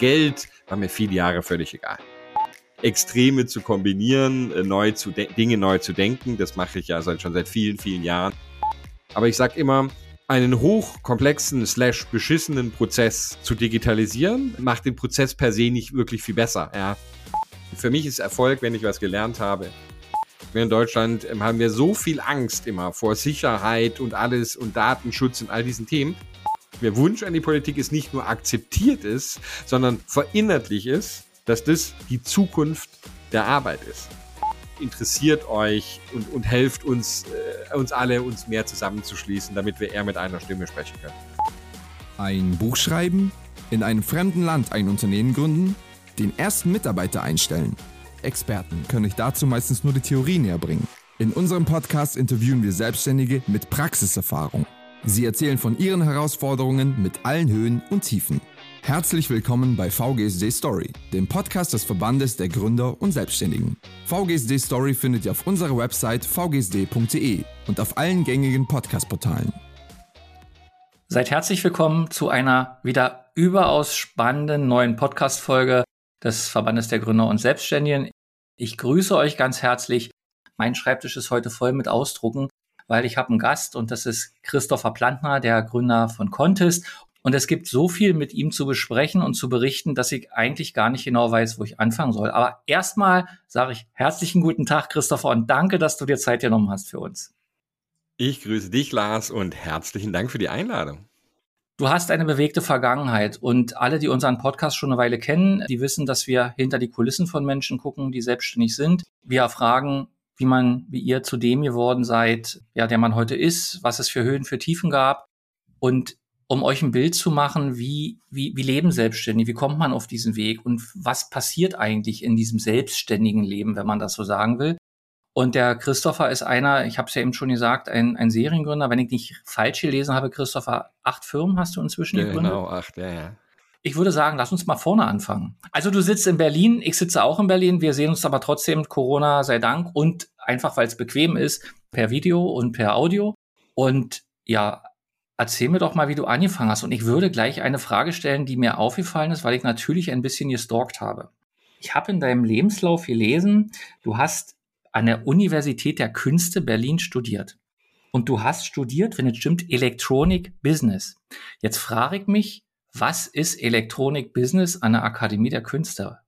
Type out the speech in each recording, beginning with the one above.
Geld war mir viele Jahre völlig egal. Extreme zu kombinieren, äh, neu zu Dinge neu zu denken, das mache ich ja seit, schon seit vielen, vielen Jahren. Aber ich sage immer, einen hochkomplexen slash beschissenen Prozess zu digitalisieren, macht den Prozess per se nicht wirklich viel besser. Ja. Für mich ist Erfolg, wenn ich was gelernt habe. Wir in Deutschland ähm, haben wir so viel Angst immer vor Sicherheit und alles und Datenschutz und all diesen Themen. Der Wunsch an die Politik ist nicht nur akzeptiert ist, sondern verinnerlich ist, dass das die Zukunft der Arbeit ist. Interessiert euch und, und helft uns, äh, uns alle, uns mehr zusammenzuschließen, damit wir eher mit einer Stimme sprechen können. Ein Buch schreiben, in einem fremden Land ein Unternehmen gründen, den ersten Mitarbeiter einstellen. Experten können euch dazu meistens nur die Theorie näher bringen. In unserem Podcast interviewen wir Selbstständige mit Praxiserfahrung. Sie erzählen von ihren Herausforderungen mit allen Höhen und Tiefen. Herzlich willkommen bei VGSD Story, dem Podcast des Verbandes der Gründer und Selbstständigen. VGSD Story findet ihr auf unserer Website vgsd.de und auf allen gängigen Podcast-Portalen. Seid herzlich willkommen zu einer wieder überaus spannenden neuen Podcast-Folge des Verbandes der Gründer und Selbstständigen. Ich grüße euch ganz herzlich. Mein Schreibtisch ist heute voll mit Ausdrucken weil ich habe einen Gast und das ist Christopher Plantner, der Gründer von Contest. Und es gibt so viel mit ihm zu besprechen und zu berichten, dass ich eigentlich gar nicht genau weiß, wo ich anfangen soll. Aber erstmal sage ich herzlichen guten Tag, Christopher, und danke, dass du dir Zeit genommen hast für uns. Ich grüße dich, Lars, und herzlichen Dank für die Einladung. Du hast eine bewegte Vergangenheit und alle, die unseren Podcast schon eine Weile kennen, die wissen, dass wir hinter die Kulissen von Menschen gucken, die selbstständig sind. Wir fragen, wie man, wie ihr zu dem geworden seid, ja, der man heute ist, was es für Höhen, für Tiefen gab. Und um euch ein Bild zu machen, wie, wie, wie leben Selbstständige, wie kommt man auf diesen Weg und was passiert eigentlich in diesem selbstständigen Leben, wenn man das so sagen will. Und der Christopher ist einer, ich habe es ja eben schon gesagt, ein, ein Seriengründer. Wenn ich nicht falsch gelesen habe, Christopher, acht Firmen hast du inzwischen gegründet? Genau, acht, ja, ja. Ich würde sagen, lass uns mal vorne anfangen. Also du sitzt in Berlin, ich sitze auch in Berlin, wir sehen uns aber trotzdem, Corona sei Dank, und einfach weil es bequem ist, per Video und per Audio. Und ja, erzähl mir doch mal, wie du angefangen hast. Und ich würde gleich eine Frage stellen, die mir aufgefallen ist, weil ich natürlich ein bisschen gestalkt habe. Ich habe in deinem Lebenslauf gelesen, du hast an der Universität der Künste Berlin studiert. Und du hast studiert, wenn es stimmt, Electronic Business. Jetzt frage ich mich, was ist Electronic Business an der Akademie der Künste?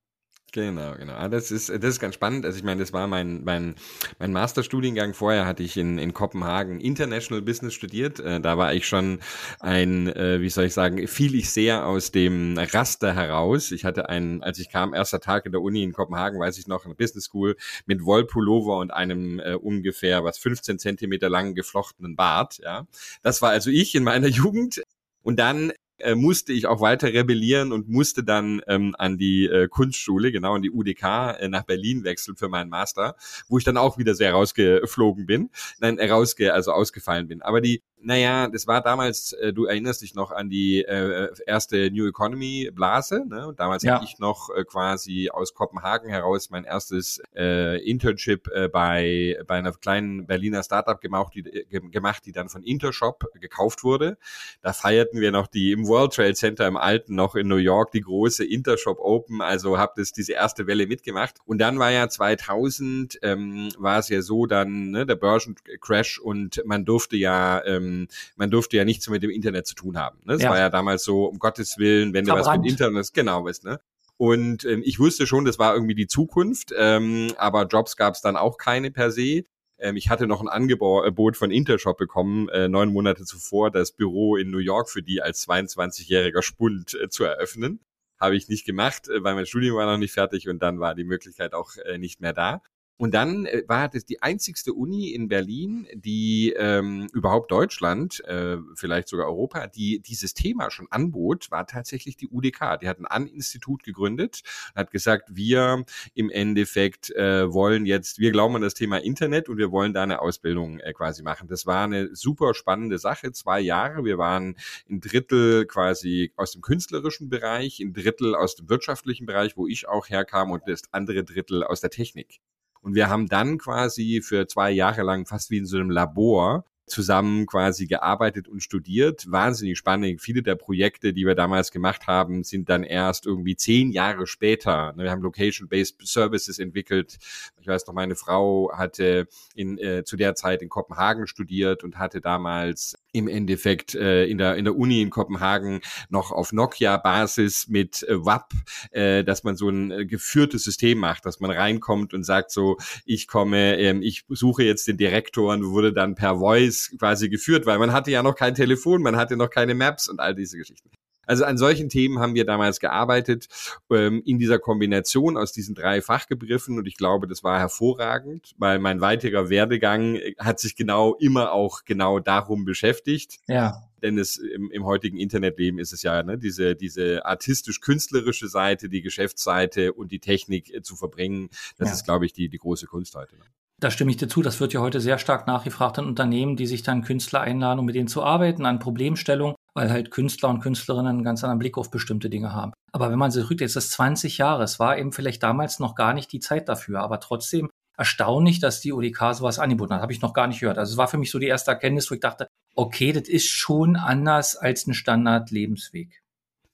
Genau, genau. Ah, das ist, das ist ganz spannend. Also ich meine, das war mein, mein, mein Masterstudiengang. Vorher hatte ich in, in Kopenhagen International Business studiert. Äh, da war ich schon ein, äh, wie soll ich sagen, fiel ich sehr aus dem Raster heraus. Ich hatte einen, als ich kam, erster Tag in der Uni in Kopenhagen, weiß ich noch, eine Business School mit Wollpullover und einem äh, ungefähr was 15 Zentimeter langen geflochtenen Bart. Ja, das war also ich in meiner Jugend. Und dann äh, musste ich auch weiter rebellieren und musste dann ähm, an die äh, Kunstschule, genau an die UDK äh, nach Berlin wechseln für meinen Master, wo ich dann auch wieder sehr rausgeflogen bin, nein, rausge, also ausgefallen bin. Aber die naja, das war damals, äh, du erinnerst dich noch an die äh, erste New Economy Blase. Ne? Damals ja. habe ich noch äh, quasi aus Kopenhagen heraus mein erstes äh, Internship äh, bei, bei einer kleinen Berliner Startup gemacht die, äh, gemacht, die dann von Intershop gekauft wurde. Da feierten wir noch die im World Trade Center im Alten noch in New York die große Intershop Open. Also habe das diese erste Welle mitgemacht. Und dann war ja 2000 ähm, war es ja so dann ne, der Börsencrash und man durfte ja ähm, ähm, man durfte ja nichts mit dem Internet zu tun haben. Ne? Das ja. war ja damals so, um Gottes Willen, wenn Verbrannt. du was mit Internet, genau bist, ne? Und ähm, ich wusste schon, das war irgendwie die Zukunft, ähm, aber Jobs gab es dann auch keine per se. Ähm, ich hatte noch ein Angebot von Intershop bekommen, äh, neun Monate zuvor, das Büro in New York für die als 22-jähriger Spund äh, zu eröffnen. Habe ich nicht gemacht, äh, weil mein Studium war noch nicht fertig und dann war die Möglichkeit auch äh, nicht mehr da. Und dann äh, war das die einzigste Uni in Berlin, die ähm, überhaupt Deutschland, äh, vielleicht sogar Europa, die dieses Thema schon anbot, war tatsächlich die UDK. Die hat ein An-Institut gegründet, hat gesagt, wir im Endeffekt äh, wollen jetzt, wir glauben an das Thema Internet und wir wollen da eine Ausbildung äh, quasi machen. Das war eine super spannende Sache, zwei Jahre. Wir waren ein Drittel quasi aus dem künstlerischen Bereich, ein Drittel aus dem wirtschaftlichen Bereich, wo ich auch herkam und das andere Drittel aus der Technik. Und wir haben dann quasi für zwei Jahre lang fast wie in so einem Labor zusammen quasi gearbeitet und studiert. Wahnsinnig spannend. Viele der Projekte, die wir damals gemacht haben, sind dann erst irgendwie zehn Jahre später. Ne, wir haben Location-Based Services entwickelt. Ich weiß noch, meine Frau hatte in, äh, zu der Zeit in Kopenhagen studiert und hatte damals im Endeffekt äh, in der in der Uni in Kopenhagen noch auf Nokia-Basis mit äh, WAP, äh, dass man so ein äh, geführtes System macht, dass man reinkommt und sagt so, ich komme, ähm, ich suche jetzt den Direktor und wurde dann per Voice quasi geführt, weil man hatte ja noch kein Telefon, man hatte noch keine Maps und all diese Geschichten. Also an solchen Themen haben wir damals gearbeitet, ähm, in dieser Kombination aus diesen drei Fachbegriffen und ich glaube, das war hervorragend, weil mein weiterer Werdegang äh, hat sich genau immer auch genau darum beschäftigt. Ja. Denn es im, im heutigen Internetleben ist es ja ne, diese, diese artistisch-künstlerische Seite, die Geschäftsseite und die Technik äh, zu verbringen. Das ja. ist, glaube ich, die, die große Kunst heute. Ne? Da stimme ich dir zu. Das wird ja heute sehr stark nachgefragt an Unternehmen, die sich dann Künstler einladen, um mit denen zu arbeiten, an Problemstellungen weil halt Künstler und Künstlerinnen einen ganz anderen Blick auf bestimmte Dinge haben. Aber wenn man sich rückt, jetzt ist 20 Jahre, es war eben vielleicht damals noch gar nicht die Zeit dafür, aber trotzdem erstaunlich, dass die UDK sowas angeboten hat. Habe ich noch gar nicht gehört. Also es war für mich so die erste Erkenntnis, wo ich dachte, okay, das ist schon anders als ein Standard-Lebensweg.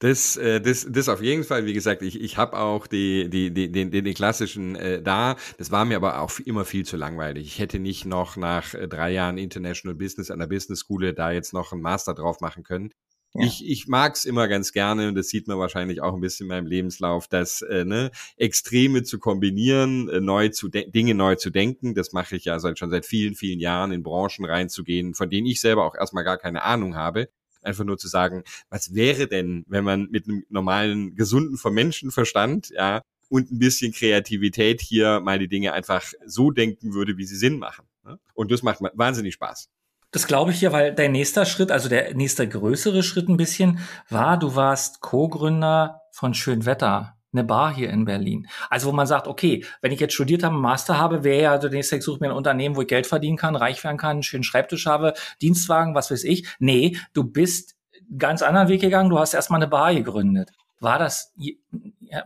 Das, äh, das, das auf jeden Fall. Wie gesagt, ich, ich habe auch die, die, die, den, den klassischen äh, da. Das war mir aber auch immer viel zu langweilig. Ich hätte nicht noch nach äh, drei Jahren International Business an der Business School da jetzt noch einen Master drauf machen können. Ja. Ich, ich mag es immer ganz gerne und das sieht man wahrscheinlich auch ein bisschen in meinem Lebenslauf, dass äh, ne, Extreme zu kombinieren, äh, neu zu Dinge neu zu denken. Das mache ich ja seit schon seit vielen, vielen Jahren in Branchen reinzugehen, von denen ich selber auch erstmal gar keine Ahnung habe einfach nur zu sagen, was wäre denn, wenn man mit einem normalen, gesunden vom Menschenverstand, ja, und ein bisschen Kreativität hier mal die Dinge einfach so denken würde, wie sie Sinn machen. Ne? Und das macht wahnsinnig Spaß. Das glaube ich ja, weil dein nächster Schritt, also der nächste größere Schritt ein bisschen, war, du warst Co-Gründer von Schönwetter eine Bar hier in Berlin. Also wo man sagt, okay, wenn ich jetzt studiert habe, einen Master habe, wäre ja also nächste suche mir ein Unternehmen, wo ich Geld verdienen kann, reich werden kann, einen schönen Schreibtisch habe, Dienstwagen, was weiß ich. Nee, du bist ganz anderen Weg gegangen, du hast erstmal eine Bar gegründet. War das ja,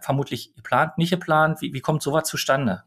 vermutlich geplant, nicht geplant? Wie, wie kommt sowas zustande?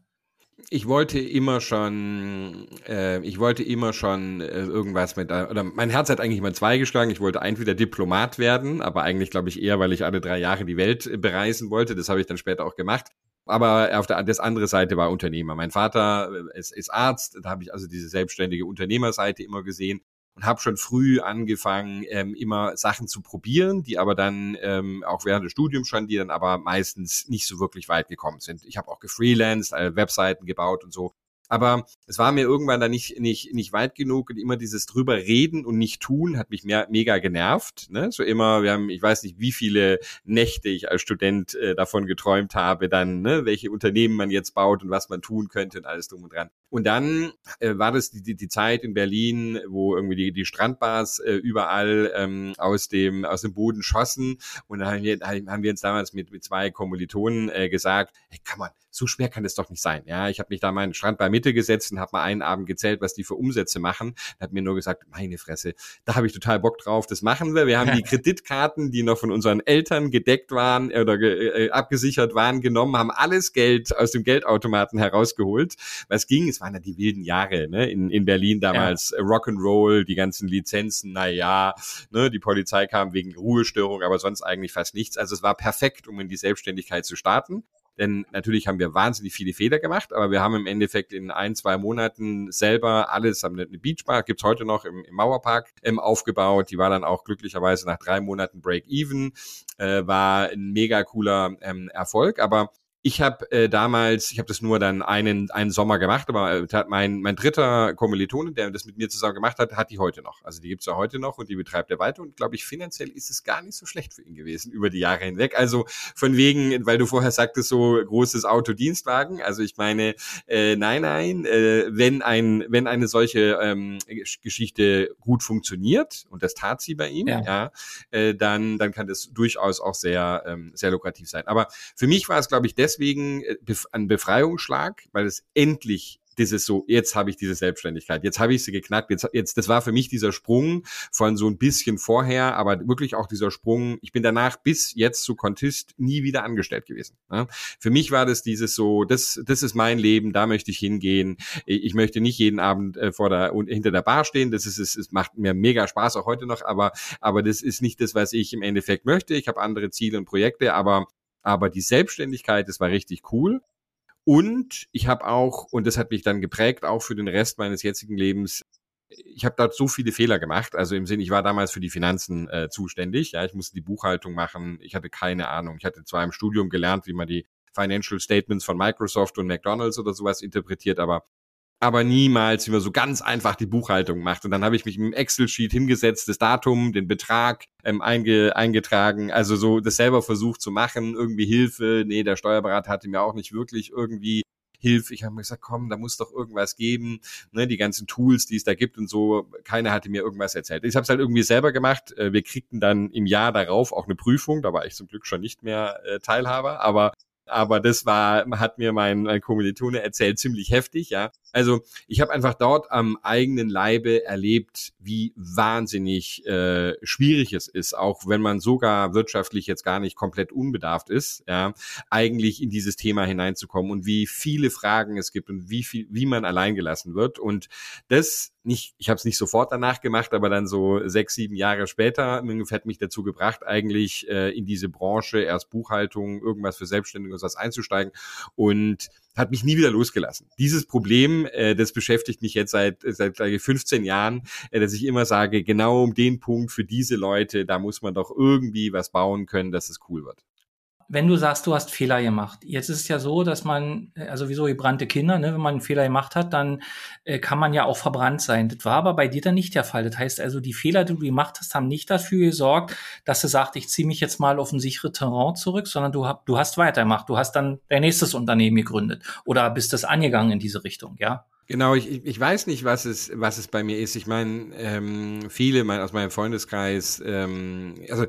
Ich wollte immer schon, äh, ich wollte immer schon äh, irgendwas mit, oder mein Herz hat eigentlich immer zwei geschlagen. Ich wollte entweder Diplomat werden, aber eigentlich glaube ich eher, weil ich alle drei Jahre die Welt äh, bereisen wollte. Das habe ich dann später auch gemacht. Aber auf der das andere Seite war Unternehmer. Mein Vater äh, ist, ist Arzt, da habe ich also diese selbstständige Unternehmerseite immer gesehen und habe schon früh angefangen, ähm, immer Sachen zu probieren, die aber dann ähm, auch während des Studiums schon, die dann aber meistens nicht so wirklich weit gekommen sind. Ich habe auch gefreelanced, äh, Webseiten gebaut und so. Aber es war mir irgendwann da nicht, nicht, nicht weit genug und immer dieses drüber reden und nicht tun hat mich mehr, mega genervt. Ne? So immer, wir haben, ich weiß nicht, wie viele Nächte ich als Student äh, davon geträumt habe, dann, ne, welche Unternehmen man jetzt baut und was man tun könnte und alles drum und dran. Und dann äh, war das die, die, die Zeit in Berlin, wo irgendwie die, die Strandbars äh, überall ähm, aus, dem, aus dem Boden schossen. Und da haben wir, haben wir uns damals mit, mit zwei Kommilitonen äh, gesagt, hey, kann man, so schwer kann es doch nicht sein. Ja, ich habe mich da meinen Strand bei Mitte gesetzt und habe mal einen Abend gezählt, was die für Umsätze machen. Hat mir nur gesagt, meine Fresse, da habe ich total Bock drauf, das machen wir. Wir haben die Kreditkarten, die noch von unseren Eltern gedeckt waren oder äh, abgesichert waren, genommen, haben alles Geld aus dem Geldautomaten herausgeholt. Was ging, es waren ja die wilden Jahre ne? in, in Berlin damals, ja. Rock'n'Roll, die ganzen Lizenzen, na ja, ne? die Polizei kam wegen Ruhestörung, aber sonst eigentlich fast nichts. Also es war perfekt, um in die Selbstständigkeit zu starten. Denn natürlich haben wir wahnsinnig viele Fehler gemacht, aber wir haben im Endeffekt in ein, zwei Monaten selber alles, haben eine Beachbar, gibt's heute noch im, im Mauerpark ähm, aufgebaut. Die war dann auch glücklicherweise nach drei Monaten Break-Even. Äh, war ein mega cooler ähm, Erfolg. Aber ich habe äh, damals, ich habe das nur dann einen, einen Sommer gemacht, aber äh, mein, mein dritter Kommilitone, der das mit mir zusammen gemacht hat, hat die heute noch. Also die gibt's ja heute noch und die betreibt er weiter. Und glaube ich, finanziell ist es gar nicht so schlecht für ihn gewesen über die Jahre hinweg. Also von wegen, weil du vorher sagtest, so großes Autodienstwagen. Also ich meine, äh, nein, nein, äh, wenn ein, wenn eine solche ähm, Geschichte gut funktioniert, und das tat sie bei ihm, ja, ja äh, dann, dann kann das durchaus auch sehr, ähm, sehr lukrativ sein. Aber für mich war es, glaube ich, deswegen deswegen äh, ein Befreiungsschlag, weil es endlich ist so, jetzt habe ich diese Selbstständigkeit, jetzt habe ich sie geknackt, jetzt, jetzt, das war für mich dieser Sprung von so ein bisschen vorher, aber wirklich auch dieser Sprung, ich bin danach bis jetzt zu Contist nie wieder angestellt gewesen. Ne? Für mich war das dieses so, das, das ist mein Leben, da möchte ich hingehen, ich möchte nicht jeden Abend äh, vor der hinter der Bar stehen, das ist, es, es macht mir mega Spaß, auch heute noch, aber, aber das ist nicht das, was ich im Endeffekt möchte, ich habe andere Ziele und Projekte, aber aber die Selbstständigkeit, das war richtig cool. Und ich habe auch, und das hat mich dann geprägt, auch für den Rest meines jetzigen Lebens, ich habe dort so viele Fehler gemacht. Also im Sinn, ich war damals für die Finanzen äh, zuständig. Ja, ich musste die Buchhaltung machen. Ich hatte keine Ahnung. Ich hatte zwar im Studium gelernt, wie man die Financial Statements von Microsoft und McDonald's oder sowas interpretiert, aber aber niemals, wie man so ganz einfach die Buchhaltung macht. Und dann habe ich mich im Excel-Sheet hingesetzt, das Datum, den Betrag ähm, einge eingetragen, also so das selber versucht zu machen, irgendwie Hilfe. Nee, der Steuerberater hatte mir auch nicht wirklich irgendwie Hilfe. Ich habe mir gesagt, komm, da muss doch irgendwas geben. Ne, die ganzen Tools, die es da gibt und so, keiner hatte mir irgendwas erzählt. Ich habe es halt irgendwie selber gemacht. Äh, wir kriegten dann im Jahr darauf auch eine Prüfung. Da war ich zum Glück schon nicht mehr äh, Teilhaber, aber aber das war, hat mir mein, mein Kommilitone erzählt, ziemlich heftig, ja. Also ich habe einfach dort am eigenen Leibe erlebt, wie wahnsinnig äh, schwierig es ist, auch wenn man sogar wirtschaftlich jetzt gar nicht komplett unbedarft ist, ja, eigentlich in dieses Thema hineinzukommen und wie viele Fragen es gibt und wie viel, wie man allein gelassen wird. Und das nicht, ich habe es nicht sofort danach gemacht, aber dann so sechs, sieben Jahre später hat mich dazu gebracht, eigentlich äh, in diese Branche erst Buchhaltung, irgendwas für Selbstständige was einzusteigen und hat mich nie wieder losgelassen. Dieses Problem, äh, das beschäftigt mich jetzt seit seit 15 Jahren, äh, dass ich immer sage, genau um den Punkt für diese Leute, da muss man doch irgendwie was bauen können, dass es cool wird wenn du sagst, du hast Fehler gemacht, jetzt ist es ja so, dass man, also wie so gebrannte Kinder, ne, wenn man einen Fehler gemacht hat, dann äh, kann man ja auch verbrannt sein. Das war aber bei dir dann nicht der Fall. Das heißt also, die Fehler, die du gemacht hast, haben nicht dafür gesorgt, dass du sagst, ich ziehe mich jetzt mal auf ein sichere Terrain zurück, sondern du, du hast weitergemacht. Du hast dann dein nächstes Unternehmen gegründet oder bist das angegangen in diese Richtung, ja? Genau, ich, ich weiß nicht, was es, was es bei mir ist. Ich meine, ähm, viele mein, aus meinem Freundeskreis, ähm, also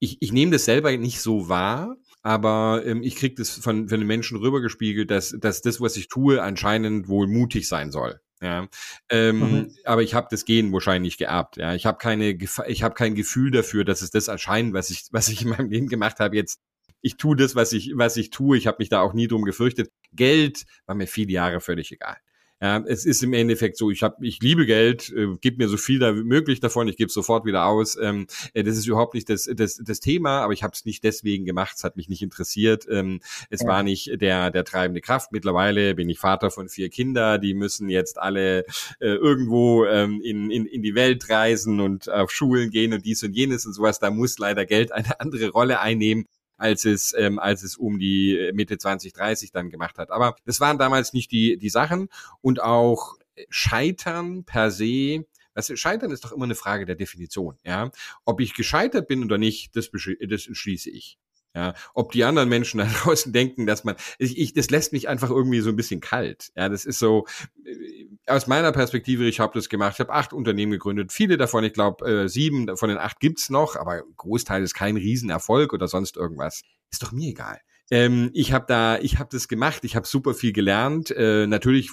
ich, ich nehme das selber nicht so wahr, aber ähm, ich kriege das von, von den Menschen rübergespiegelt, dass, dass das, was ich tue, anscheinend wohl mutig sein soll. Ja, ähm, mhm. aber ich habe das Gen wahrscheinlich geerbt. Ja, ich habe keine, ich habe kein Gefühl dafür, dass es das erscheint, was ich, was ich in meinem Leben gemacht habe. Jetzt, ich tue das, was ich, was ich tue. Ich habe mich da auch nie drum gefürchtet. Geld war mir viele Jahre völlig egal. Ja, es ist im Endeffekt so, ich habe, ich liebe Geld, äh, gib mir so viel da möglich davon, ich gebe sofort wieder aus. Ähm, äh, das ist überhaupt nicht das, das, das Thema, aber ich habe es nicht deswegen gemacht, es hat mich nicht interessiert. Ähm, es ja. war nicht der, der treibende Kraft. Mittlerweile bin ich Vater von vier Kindern, die müssen jetzt alle äh, irgendwo ähm, in, in, in die Welt reisen und auf Schulen gehen und dies und jenes und sowas. Da muss leider Geld eine andere Rolle einnehmen als es, ähm, als es um die äh, Mitte 2030 dann gemacht hat. Aber das waren damals nicht die, die Sachen und auch Scheitern per se du, Scheitern ist doch immer eine Frage der Definition, ja. Ob ich gescheitert bin oder nicht, das, das entschließe ich. Ja, ob die anderen Menschen da draußen denken, dass man, ich, ich, das lässt mich einfach irgendwie so ein bisschen kalt. Ja, das ist so, äh, aus meiner Perspektive, ich habe das gemacht, ich habe acht Unternehmen gegründet, viele davon, ich glaube, äh, sieben von den acht gibt's noch, aber Großteil ist kein Riesenerfolg oder sonst irgendwas. Ist doch mir egal. Ähm, ich habe da, ich habe das gemacht, ich habe super viel gelernt. Äh, natürlich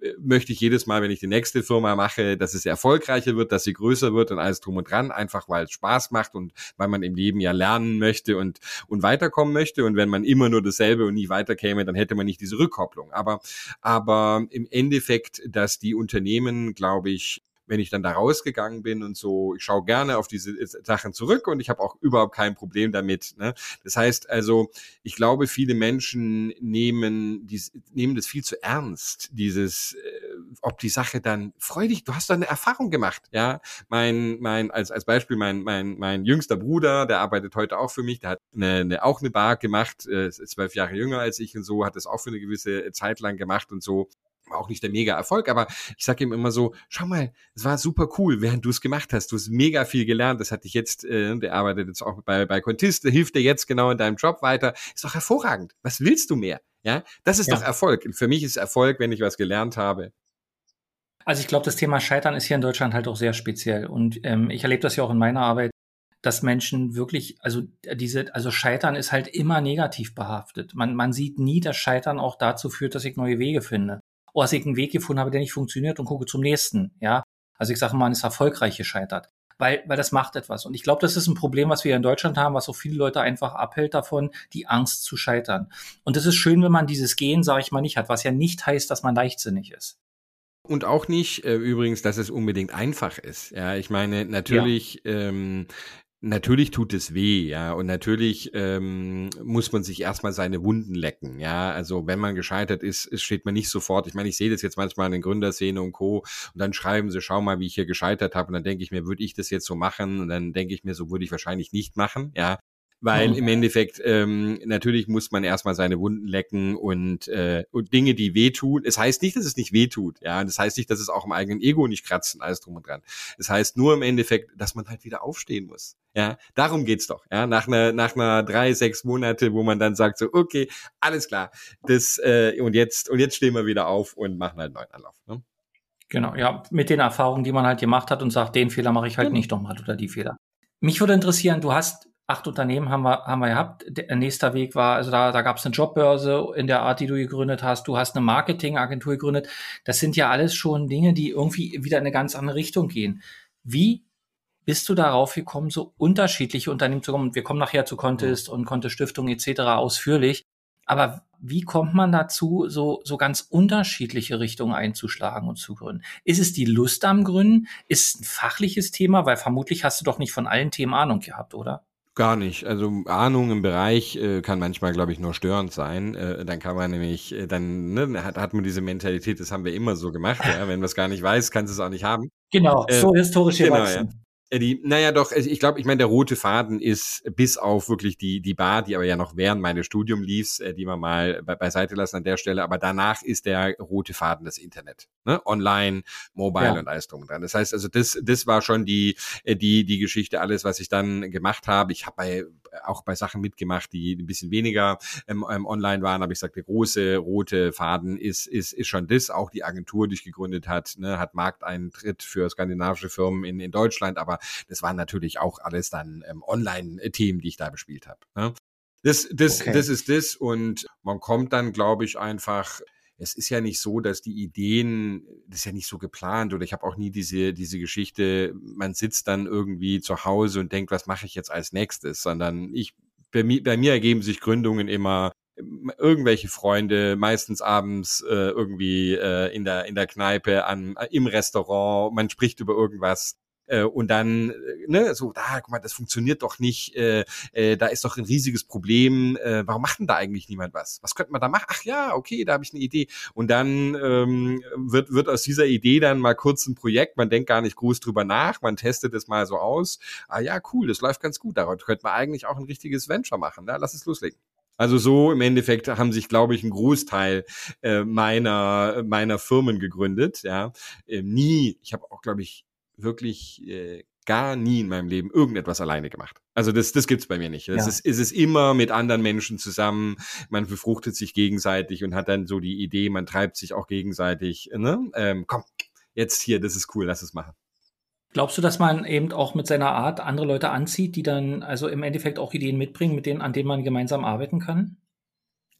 äh, möchte ich jedes Mal, wenn ich die nächste Firma mache, dass es erfolgreicher wird, dass sie größer wird und alles drum und dran, einfach weil es Spaß macht und weil man im Leben ja lernen möchte und und weiterkommen möchte. Und wenn man immer nur dasselbe und nie weiterkäme, dann hätte man nicht diese Rückkopplung. Aber aber im Endeffekt, dass die Unternehmen, glaube ich, wenn ich dann da rausgegangen bin und so, ich schaue gerne auf diese Sachen zurück und ich habe auch überhaupt kein Problem damit. Ne? Das heißt also, ich glaube, viele Menschen nehmen, dies, nehmen das viel zu ernst, dieses, äh, ob die Sache dann freudig, du hast da eine Erfahrung gemacht, ja. Mein, mein, als, als Beispiel, mein, mein, mein jüngster Bruder, der arbeitet heute auch für mich, der hat eine, eine, auch eine Bar gemacht, äh, zwölf Jahre jünger als ich und so, hat das auch für eine gewisse Zeit lang gemacht und so auch nicht der mega Erfolg, aber ich sage ihm immer so, schau mal, es war super cool, während du es gemacht hast. Du hast mega viel gelernt. Das hat dich jetzt, äh, der arbeitet jetzt auch bei, bei Contist, hilft dir jetzt genau in deinem Job weiter. Ist doch hervorragend. Was willst du mehr? Ja, das ist ja. doch Erfolg. Für mich ist Erfolg, wenn ich was gelernt habe. Also ich glaube, das Thema Scheitern ist hier in Deutschland halt auch sehr speziell. Und ähm, ich erlebe das ja auch in meiner Arbeit, dass Menschen wirklich, also diese, also Scheitern ist halt immer negativ behaftet. Man, man sieht nie, dass Scheitern auch dazu führt, dass ich neue Wege finde. Oh, dass ich einen Weg gefunden habe, der nicht funktioniert und gucke zum nächsten, ja. Also ich sage mal, man ist erfolgreich gescheitert. Weil, weil das macht etwas. Und ich glaube, das ist ein Problem, was wir in Deutschland haben, was so viele Leute einfach abhält davon, die Angst zu scheitern. Und es ist schön, wenn man dieses Gehen, sage ich mal, nicht hat, was ja nicht heißt, dass man leichtsinnig ist. Und auch nicht äh, übrigens, dass es unbedingt einfach ist. Ja, ich meine, natürlich ja. ähm, Natürlich tut es weh, ja, und natürlich ähm, muss man sich erstmal seine Wunden lecken, ja. Also wenn man gescheitert ist, steht man nicht sofort. Ich meine, ich sehe das jetzt manchmal in den Gründerszene und Co. Und dann schreiben sie, schau mal, wie ich hier gescheitert habe. Und dann denke ich mir, würde ich das jetzt so machen? Und dann denke ich mir, so würde ich wahrscheinlich nicht machen, ja weil mhm. im Endeffekt ähm, natürlich muss man erstmal seine Wunden lecken und, äh, und Dinge, die wehtun. Es heißt nicht, dass es nicht wehtut, ja. Das heißt nicht, dass es auch im eigenen Ego nicht kratzt und alles drum und dran. Es heißt nur im Endeffekt, dass man halt wieder aufstehen muss. Ja, darum geht's doch. Ja, nach einer nach einer drei sechs Monate, wo man dann sagt so, okay, alles klar, das äh, und jetzt und jetzt stehen wir wieder auf und machen halt einen neuen Anlauf. Ne? Genau, ja, mit den Erfahrungen, die man halt gemacht hat und sagt, den Fehler mache ich halt genau. nicht nochmal oder die Fehler. Mich würde interessieren, du hast acht Unternehmen haben wir, haben wir gehabt. Der nächste Weg war, also da, da gab es eine Jobbörse in der Art, die du gegründet hast. Du hast eine Marketingagentur gegründet. Das sind ja alles schon Dinge, die irgendwie wieder in eine ganz andere Richtung gehen. Wie bist du darauf gekommen, so unterschiedliche Unternehmen zu kommen? Wir kommen nachher zu Contest und Contest Stiftung etc. ausführlich. Aber wie kommt man dazu, so, so ganz unterschiedliche Richtungen einzuschlagen und zu gründen? Ist es die Lust am Gründen? Ist es ein fachliches Thema? Weil vermutlich hast du doch nicht von allen Themen Ahnung gehabt, oder? Gar nicht. Also Ahnung im Bereich äh, kann manchmal, glaube ich, nur störend sein. Äh, dann kann man nämlich, äh, dann ne, hat, hat man diese Mentalität, das haben wir immer so gemacht. Ja? Wenn man es gar nicht weiß, kannst du es auch nicht haben. Genau, äh, so historisch genau, gewachsen. Ja. Äh, die, naja, doch, also ich glaube, ich meine, der rote Faden ist bis auf wirklich die, die Bar, die aber ja noch während meines Studium lief, äh, die wir mal be beiseite lassen an der Stelle, aber danach ist der rote Faden das Internet. Ne? Online, Mobile ja. und alles drum und dran. Das heißt also, das, das war schon die, äh, die, die Geschichte, alles, was ich dann gemacht habe. Ich habe bei auch bei Sachen mitgemacht, die ein bisschen weniger ähm, ähm online waren, aber ich sage, der große rote Faden ist, ist, ist schon das. Auch die Agentur, die ich gegründet hat, ne, hat Markteintritt für skandinavische Firmen in, in Deutschland, aber das waren natürlich auch alles dann ähm, Online-Themen, die ich da bespielt habe. Ne? Das, das, okay. das ist das und man kommt dann, glaube ich, einfach es ist ja nicht so, dass die Ideen, das ist ja nicht so geplant oder ich habe auch nie diese, diese Geschichte, man sitzt dann irgendwie zu Hause und denkt, was mache ich jetzt als nächstes, sondern ich, bei mir, bei mir ergeben sich Gründungen immer irgendwelche Freunde, meistens abends äh, irgendwie äh, in der in der Kneipe, an im Restaurant, man spricht über irgendwas äh, und dann, äh, ne, so, da, guck mal, das funktioniert doch nicht, äh, äh, da ist doch ein riesiges Problem, äh, warum macht denn da eigentlich niemand was? Was könnte man da machen? Ach ja, okay, da habe ich eine Idee. Und dann ähm, wird, wird aus dieser Idee dann mal kurz ein Projekt, man denkt gar nicht groß drüber nach, man testet es mal so aus. Ah ja, cool, das läuft ganz gut, daraus könnte man eigentlich auch ein richtiges Venture machen, ne? lass es loslegen. Also so im Endeffekt haben sich, glaube ich, ein Großteil äh, meiner meiner Firmen gegründet. Ja, ähm, nie. Ich habe auch, glaube ich, wirklich äh, gar nie in meinem Leben irgendetwas alleine gemacht. Also das, das gibt's bei mir nicht. Das ja. ist, ist es immer mit anderen Menschen zusammen. Man befruchtet sich gegenseitig und hat dann so die Idee, man treibt sich auch gegenseitig. Ne? Ähm, komm, jetzt hier, das ist cool, lass es machen. Glaubst du, dass man eben auch mit seiner Art andere Leute anzieht, die dann also im Endeffekt auch Ideen mitbringen, mit denen, an denen man gemeinsam arbeiten kann?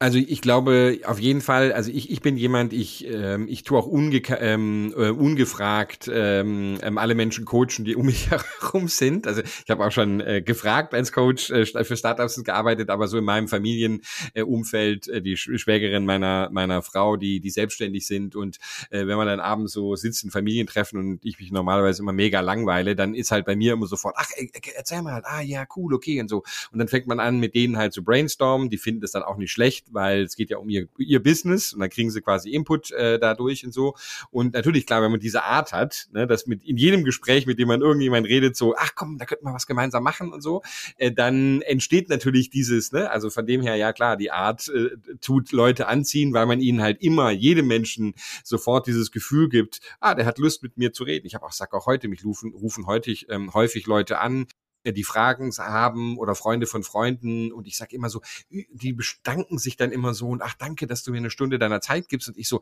Also ich glaube auf jeden Fall, also ich, ich bin jemand, ich, ähm, ich tue auch unge ähm, äh, ungefragt ähm, ähm, alle Menschen coachen, die um mich herum sind. Also ich habe auch schon äh, gefragt als Coach äh, für Startups gearbeitet, aber so in meinem Familienumfeld, äh, die Schwägerin meiner meiner Frau, die die selbstständig sind und äh, wenn man dann abends so sitzt in Familientreffen und ich mich normalerweise immer mega langweile, dann ist halt bei mir immer sofort, ach erzähl mal, ah ja cool, okay und so und dann fängt man an mit denen halt zu brainstormen, die finden das dann auch nicht schlecht weil es geht ja um ihr, ihr Business und dann kriegen sie quasi Input äh, dadurch und so. Und natürlich, klar, wenn man diese Art hat, ne, dass mit in jedem Gespräch, mit dem man irgendjemand redet, so, ach komm, da könnten wir was gemeinsam machen und so, äh, dann entsteht natürlich dieses, ne, also von dem her, ja klar, die Art äh, tut Leute anziehen, weil man ihnen halt immer, jedem Menschen sofort dieses Gefühl gibt, ah, der hat Lust mit mir zu reden. Ich habe auch, sag auch heute, mich rufen, rufen häufig, ähm, häufig Leute an, die Fragen haben oder Freunde von Freunden und ich sage immer so, die bedanken sich dann immer so und ach danke, dass du mir eine Stunde deiner Zeit gibst und ich so,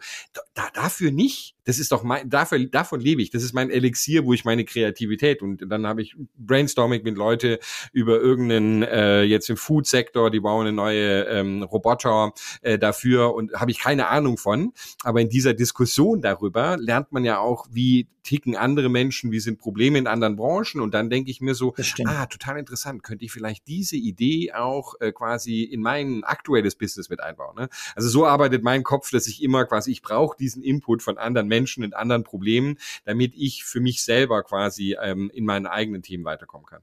da, dafür nicht. Das ist doch mein, dafür, davon lebe ich. Das ist mein Elixier, wo ich meine Kreativität und dann habe ich Brainstorming mit Leute über irgendeinen äh, jetzt im Food-Sektor, die bauen eine neue ähm, Roboter äh, dafür und habe ich keine Ahnung von. Aber in dieser Diskussion darüber lernt man ja auch, wie ticken andere Menschen, wie sind Probleme in anderen Branchen und dann denke ich mir so, ah, total interessant, könnte ich vielleicht diese Idee auch äh, quasi in mein aktuelles Business mit einbauen. Ne? Also so arbeitet mein Kopf, dass ich immer quasi, ich brauche diesen Input von anderen Menschen in anderen Problemen, damit ich für mich selber quasi ähm, in meinen eigenen Themen weiterkommen kann.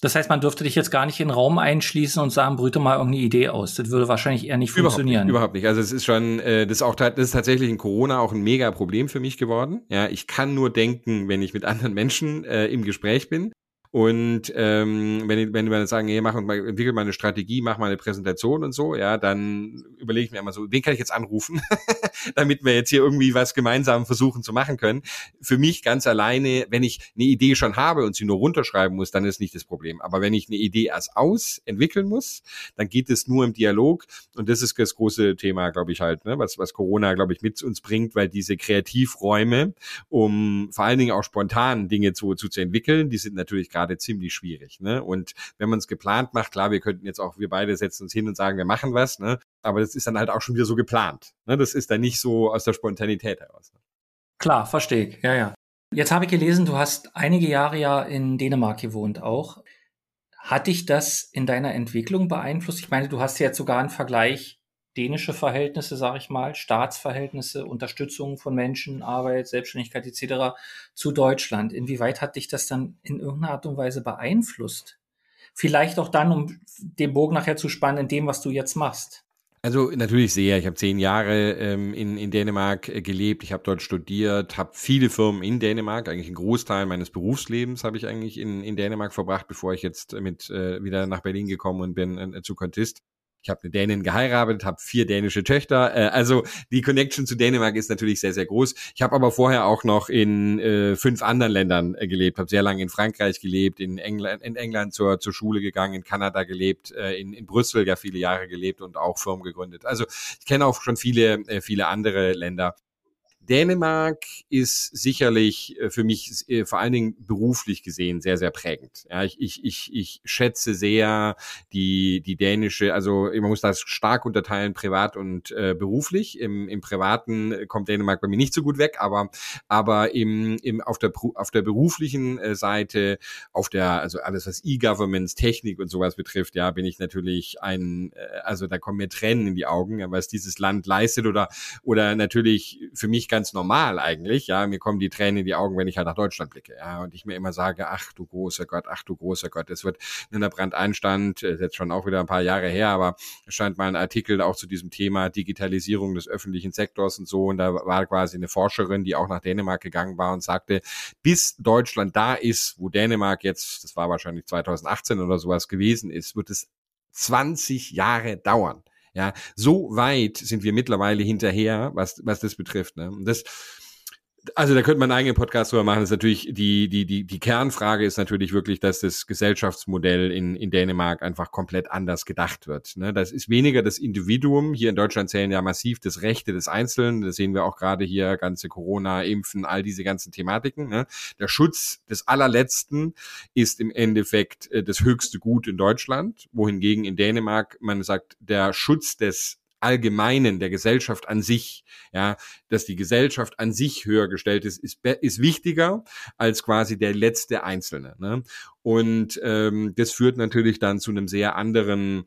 Das heißt, man dürfte dich jetzt gar nicht in den Raum einschließen und sagen, brüte mal irgendeine Idee aus. Das würde wahrscheinlich eher nicht überhaupt funktionieren. Nicht, überhaupt nicht. Also es ist schon, äh, das ist auch das ist tatsächlich in Corona auch ein mega Problem für mich geworden. Ja, ich kann nur denken, wenn ich mit anderen Menschen äh, im Gespräch bin. Und ähm, wenn, wenn wir sagen, hey, mach mal, entwickel mal eine Strategie, mach mal eine Präsentation und so, ja, dann überlege ich mir immer so, wen kann ich jetzt anrufen, damit wir jetzt hier irgendwie was gemeinsam versuchen zu machen können. Für mich ganz alleine, wenn ich eine Idee schon habe und sie nur runterschreiben muss, dann ist nicht das Problem. Aber wenn ich eine Idee erst aus entwickeln muss, dann geht es nur im Dialog. Und das ist das große Thema, glaube ich halt, ne, was, was Corona, glaube ich, mit uns bringt, weil diese Kreativräume, um vor allen Dingen auch spontan Dinge zu, zu, zu entwickeln, die sind natürlich gerade gerade ziemlich schwierig. Ne? Und wenn man es geplant macht, klar, wir könnten jetzt auch, wir beide setzen uns hin und sagen, wir machen was, ne? aber das ist dann halt auch schon wieder so geplant. Ne? Das ist dann nicht so aus der Spontanität heraus. Ne? Klar, verstehe ich. Ja, ja. Jetzt habe ich gelesen, du hast einige Jahre ja in Dänemark gewohnt auch. Hat dich das in deiner Entwicklung beeinflusst? Ich meine, du hast jetzt sogar einen Vergleich dänische Verhältnisse, sage ich mal, Staatsverhältnisse, Unterstützung von Menschen, Arbeit, Selbstständigkeit etc. zu Deutschland. Inwieweit hat dich das dann in irgendeiner Art und Weise beeinflusst? Vielleicht auch dann, um den Bogen nachher zu spannen, in dem, was du jetzt machst. Also natürlich sehr. Ich habe zehn Jahre ähm, in, in Dänemark äh, gelebt. Ich habe dort studiert, habe viele Firmen in Dänemark. Eigentlich einen Großteil meines Berufslebens habe ich eigentlich in, in Dänemark verbracht, bevor ich jetzt mit äh, wieder nach Berlin gekommen und bin äh, zu Contist ich habe eine Dänin geheiratet, habe vier dänische Töchter. Äh, also die Connection zu Dänemark ist natürlich sehr, sehr groß. Ich habe aber vorher auch noch in äh, fünf anderen Ländern äh, gelebt, habe sehr lange in Frankreich gelebt, in England, in England zur, zur Schule gegangen, in Kanada gelebt, äh, in, in Brüssel ja viele Jahre gelebt und auch Firmen gegründet. Also ich kenne auch schon viele, äh, viele andere Länder. Dänemark ist sicherlich äh, für mich äh, vor allen Dingen beruflich gesehen sehr, sehr prägend. Ja, ich, ich, ich, ich schätze sehr die, die dänische, also man muss das stark unterteilen, privat und äh, beruflich. Im, Im Privaten kommt Dänemark bei mir nicht so gut weg, aber, aber im, im, auf, der, auf der beruflichen äh, Seite, auf der, also alles, was E-Governments, Technik und sowas betrifft, ja, bin ich natürlich ein, also da kommen mir Tränen in die Augen, was dieses Land leistet oder, oder natürlich für mich ganz ganz normal eigentlich. Ja, mir kommen die Tränen in die Augen, wenn ich halt nach Deutschland blicke. Ja, und ich mir immer sage, ach du großer Gott, ach du großer Gott. Es wird in der Brandeinstand, ist jetzt schon auch wieder ein paar Jahre her, aber es scheint mal ein Artikel auch zu diesem Thema Digitalisierung des öffentlichen Sektors und so. Und da war quasi eine Forscherin, die auch nach Dänemark gegangen war und sagte, bis Deutschland da ist, wo Dänemark jetzt, das war wahrscheinlich 2018 oder sowas gewesen ist, wird es 20 Jahre dauern. Ja, so weit sind wir mittlerweile hinterher, was, was das betrifft. Ne? Und das, also da könnte man einen eigenen Podcast drüber machen. Das ist natürlich die, die, die, die Kernfrage ist natürlich wirklich, dass das Gesellschaftsmodell in, in Dänemark einfach komplett anders gedacht wird. Ne? Das ist weniger das Individuum. Hier in Deutschland zählen ja massiv das Rechte des Einzelnen. Das sehen wir auch gerade hier, ganze Corona, Impfen, all diese ganzen Thematiken. Ne? Der Schutz des Allerletzten ist im Endeffekt äh, das höchste Gut in Deutschland, wohingegen in Dänemark man sagt, der Schutz des Allgemeinen, der Gesellschaft an sich, ja, dass die Gesellschaft an sich höher gestellt ist, ist, ist wichtiger als quasi der letzte Einzelne. Ne? Und ähm, das führt natürlich dann zu einem sehr anderen